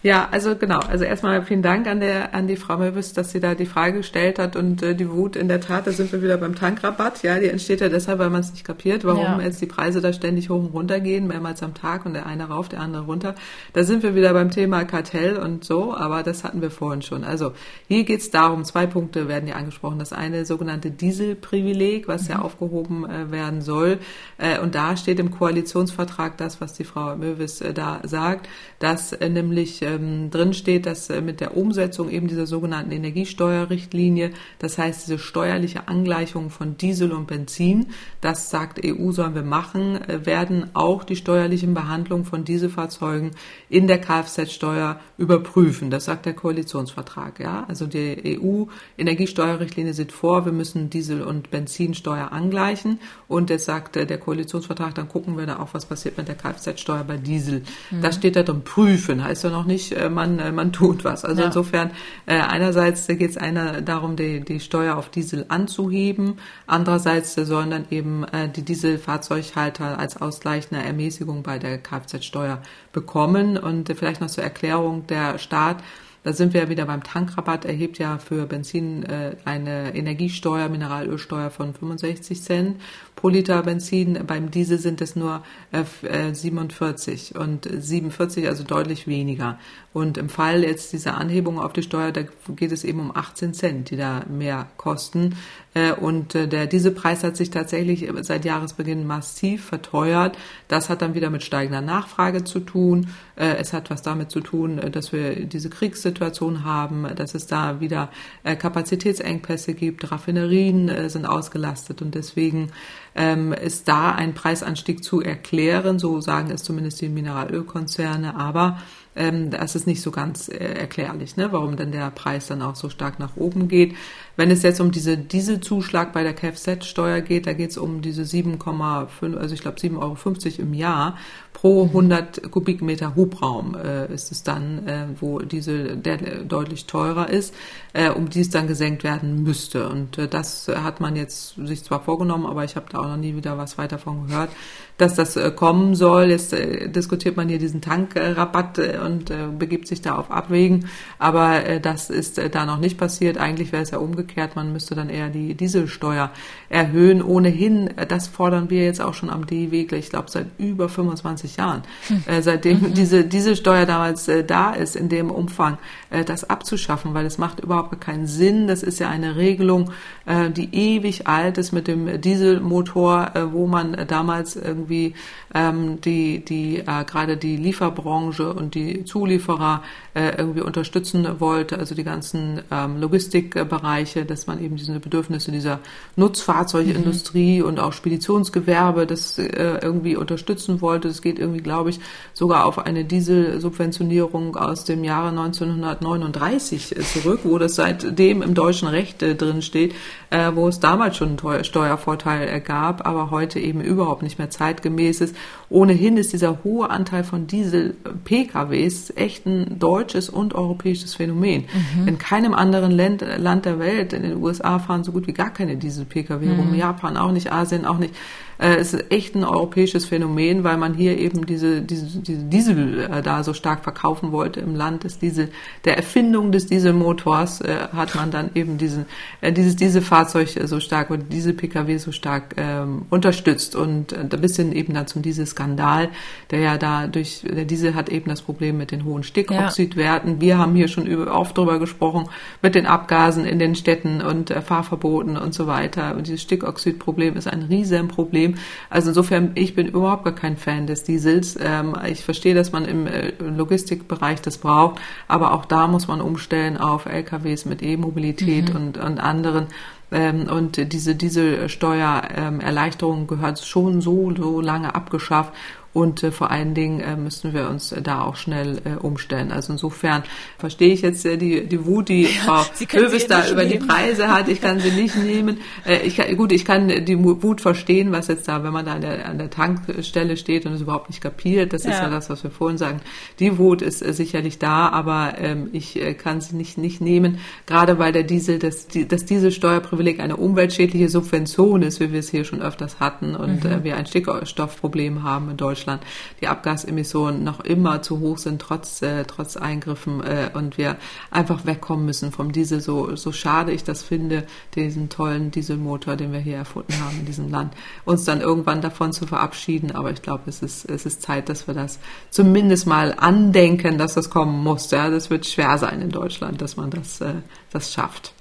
Ja, also genau. Also erstmal vielen Dank an der an die Frau Möbis, dass sie da die Frage gestellt hat und äh, die Wut in der Tat, da sind wir wieder beim Tankrabatt. Ja, die entsteht ja deshalb, weil man es nicht kapiert, warum ja. jetzt die Preise da ständig hoch und runter gehen, mehrmals am Tag und der eine rauf, der andere runter. Da sind wir wieder beim Thema Kartell und so, aber das hatten wir vorhin schon. Also hier geht es darum, zwei Punkte werden ja angesprochen. Das eine sogenannte Dieselprivileg, was mhm. ja aufgehoben äh, werden soll. Äh, und da steht im Koalitionsvertrag das, was die Frau Möwis äh, da sagt, dass äh, nämlich ähm, drin steht, dass äh, mit der Umsetzung eben dieser sogenannten Energiesteuerrichtlinie, das heißt diese steuerliche Angleichung von Diesel und Benzin, das sagt EU, sollen wir machen, äh, werden auch die steuerlichen Behandlungen von Dieselfahrzeugen in der Kfz-Steuer überprüfen. Das sagt der Koalitionsvertrag. Ja, also die EU-Energiesteuerrichtlinie sieht vor, wir müssen Diesel- und Benzinsteuer angleichen und jetzt sagt äh, der Koalitionsvertrag, dann gucken wir da auch, was passiert mit der Kfz-Steuer bei Diesel. Mhm. Da steht da drin prüfen, heißt ja noch nicht nicht, äh, man, äh, man tut was. Also ja. insofern, äh, einerseits geht es einer darum, die, die Steuer auf Diesel anzuheben, andererseits sollen dann eben die Dieselfahrzeughalter als ausgleichende Ermäßigung bei der Kfz-Steuer bekommen. Und vielleicht noch zur Erklärung, der Staat da sind wir ja wieder beim Tankrabatt, erhebt ja für Benzin äh, eine Energiesteuer, Mineralölsteuer von 65 Cent pro Liter Benzin. Beim Diesel sind es nur äh, 47 und 47, also deutlich weniger. Und im Fall jetzt dieser Anhebung auf die Steuer, da geht es eben um 18 Cent, die da mehr kosten. Äh, und äh, der Dieselpreis hat sich tatsächlich seit Jahresbeginn massiv verteuert. Das hat dann wieder mit steigender Nachfrage zu tun. Äh, es hat was damit zu tun, dass wir diese Kriegssituation haben, dass es da wieder Kapazitätsengpässe gibt. Raffinerien sind ausgelastet und deswegen ähm, ist da ein Preisanstieg zu erklären. So sagen es zumindest die Mineralölkonzerne. Aber ähm, das ist nicht so ganz erklärlich, ne, warum denn der Preis dann auch so stark nach oben geht. Wenn es jetzt um diese Dieselzuschlag bei der Kfz-Steuer geht, da geht es um diese 7,5, also ich glaube 7,50 Euro im Jahr pro 100 Kubikmeter Hubraum äh, ist es dann, äh, wo Diesel der deutlich teurer ist, äh, um die es dann gesenkt werden müsste. Und äh, das hat man jetzt sich zwar vorgenommen, aber ich habe da auch noch nie wieder was weiter von gehört, dass das äh, kommen soll. Jetzt äh, diskutiert man hier diesen Tankrabatt und begibt sich da auf Abwägen, aber das ist da noch nicht passiert. Eigentlich wäre es ja umgekehrt, man müsste dann eher die Dieselsteuer erhöhen. Ohnehin, das fordern wir jetzt auch schon am D-Weg, ich glaube seit über 25 20 Jahren, hm. äh, seitdem mhm. diese, diese Steuer damals äh, da ist, in dem Umfang, äh, das abzuschaffen, weil es macht überhaupt keinen Sinn. Das ist ja eine Regelung, äh, die ewig alt ist mit dem Dieselmotor, äh, wo man damals irgendwie ähm, die, die äh, gerade die Lieferbranche und die Zulieferer irgendwie unterstützen wollte, also die ganzen ähm, Logistikbereiche, dass man eben diese Bedürfnisse dieser Nutzfahrzeugindustrie mhm. und auch Speditionsgewerbe das äh, irgendwie unterstützen wollte. Es geht irgendwie, glaube ich, sogar auf eine Dieselsubventionierung aus dem Jahre 1939 zurück, wo das seitdem im deutschen Recht äh, drin steht, äh, wo es damals schon einen Steuervorteil äh, gab, aber heute eben überhaupt nicht mehr zeitgemäß ist. Ohnehin ist dieser hohe Anteil von Diesel-PKWs echt ein deutsches und europäisches Phänomen. Mhm. In keinem anderen Land, Land der Welt Welt. In den USA fahren so gut wie gar keine Diesel-Pkw mhm. rum, Japan auch nicht, Asien auch nicht. Äh, es ist echt ein europäisches Phänomen, weil man hier eben diese, diese, diese Diesel äh, da so stark verkaufen wollte im Land des Diesel, der Erfindung des Dieselmotors äh, hat man dann eben diesen, äh, dieses Dieselfahrzeug so stark oder diese Pkw so stark ähm, unterstützt und äh, bis hin eben dann zum Dieselskandal, der ja da durch, der Diesel hat eben das Problem mit den hohen Stickoxidwerten. Ja. Wir haben hier schon über, oft drüber gesprochen, mit den Abgasen in den Städten und äh, Fahrverboten und so weiter. Und dieses Stickoxidproblem ist ein Riesenproblem Problem. Also insofern, ich bin überhaupt gar kein Fan des Diesels. Ähm, ich verstehe, dass man im äh, Logistikbereich das braucht, aber auch da muss man umstellen auf LKWs mit E-Mobilität mhm. und, und anderen. Ähm, und diese, diese Steuererleichterung gehört schon so, so lange abgeschafft. Und äh, vor allen Dingen äh, müssen wir uns äh, da auch schnell äh, umstellen. Also insofern verstehe ich jetzt äh, die, die Wut, die Frau Höves da über nehmen. die Preise hat. Ich kann sie nicht nehmen. Äh, ich kann, gut, ich kann die Wut verstehen, was jetzt da, wenn man da an der, an der Tankstelle steht und es überhaupt nicht kapiert. Das ja. ist ja das, was wir vorhin sagen. Die Wut ist äh, sicherlich da, aber ähm, ich äh, kann sie nicht, nicht nehmen. Gerade weil der Diesel, das, die, das Dieselsteuerprivileg eine umweltschädliche Subvention ist, wie wir es hier schon öfters hatten und mhm. äh, wir ein Stickstoffproblem haben in Deutschland Deutschland die Abgasemissionen noch immer zu hoch sind, trotz, äh, trotz Eingriffen äh, und wir einfach wegkommen müssen vom Diesel. So, so schade ich das finde, diesen tollen Dieselmotor, den wir hier erfunden haben in diesem Land, uns dann irgendwann davon zu verabschieden. Aber ich glaube, es ist, es ist Zeit, dass wir das zumindest mal andenken, dass das kommen muss. Ja, das wird schwer sein in Deutschland, dass man das, äh, das schafft.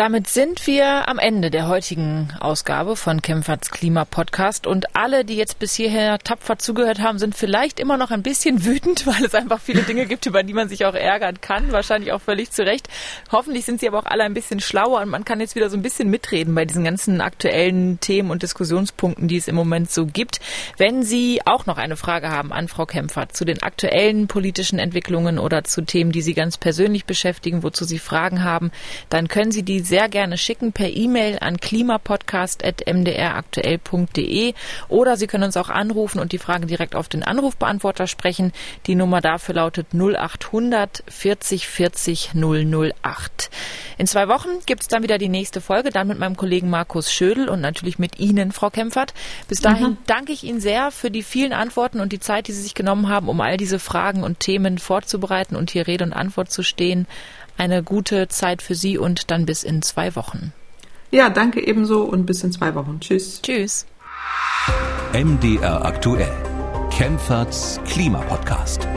Damit sind wir am Ende der heutigen Ausgabe von Kempferts Klima-Podcast. Und alle, die jetzt bis hierher tapfer zugehört haben, sind vielleicht immer noch ein bisschen wütend, weil es einfach viele Dinge gibt, über die man sich auch ärgern kann. Wahrscheinlich auch völlig zu Recht. Hoffentlich sind sie aber auch alle ein bisschen schlauer und man kann jetzt wieder so ein bisschen mitreden bei diesen ganzen aktuellen Themen und Diskussionspunkten, die es im Moment so gibt. Wenn Sie auch noch eine Frage haben an Frau Kempfert zu den aktuellen politischen Entwicklungen oder zu Themen, die Sie ganz persönlich beschäftigen, wozu Sie Fragen haben, dann können Sie die sehr gerne schicken per E-Mail an klimapodcast.mdraktuell.de oder Sie können uns auch anrufen und die Fragen direkt auf den Anrufbeantworter sprechen. Die Nummer dafür lautet 0800 40 40 008. In zwei Wochen gibt es dann wieder die nächste Folge, dann mit meinem Kollegen Markus Schödel und natürlich mit Ihnen, Frau Kempfert. Bis dahin mhm. danke ich Ihnen sehr für die vielen Antworten und die Zeit, die Sie sich genommen haben, um all diese Fragen und Themen vorzubereiten und hier Rede und Antwort zu stehen eine gute Zeit für Sie und dann bis in zwei Wochen. Ja, danke ebenso und bis in zwei Wochen. Tschüss. Tschüss. MDR aktuell. Kempferts Klimapodcast.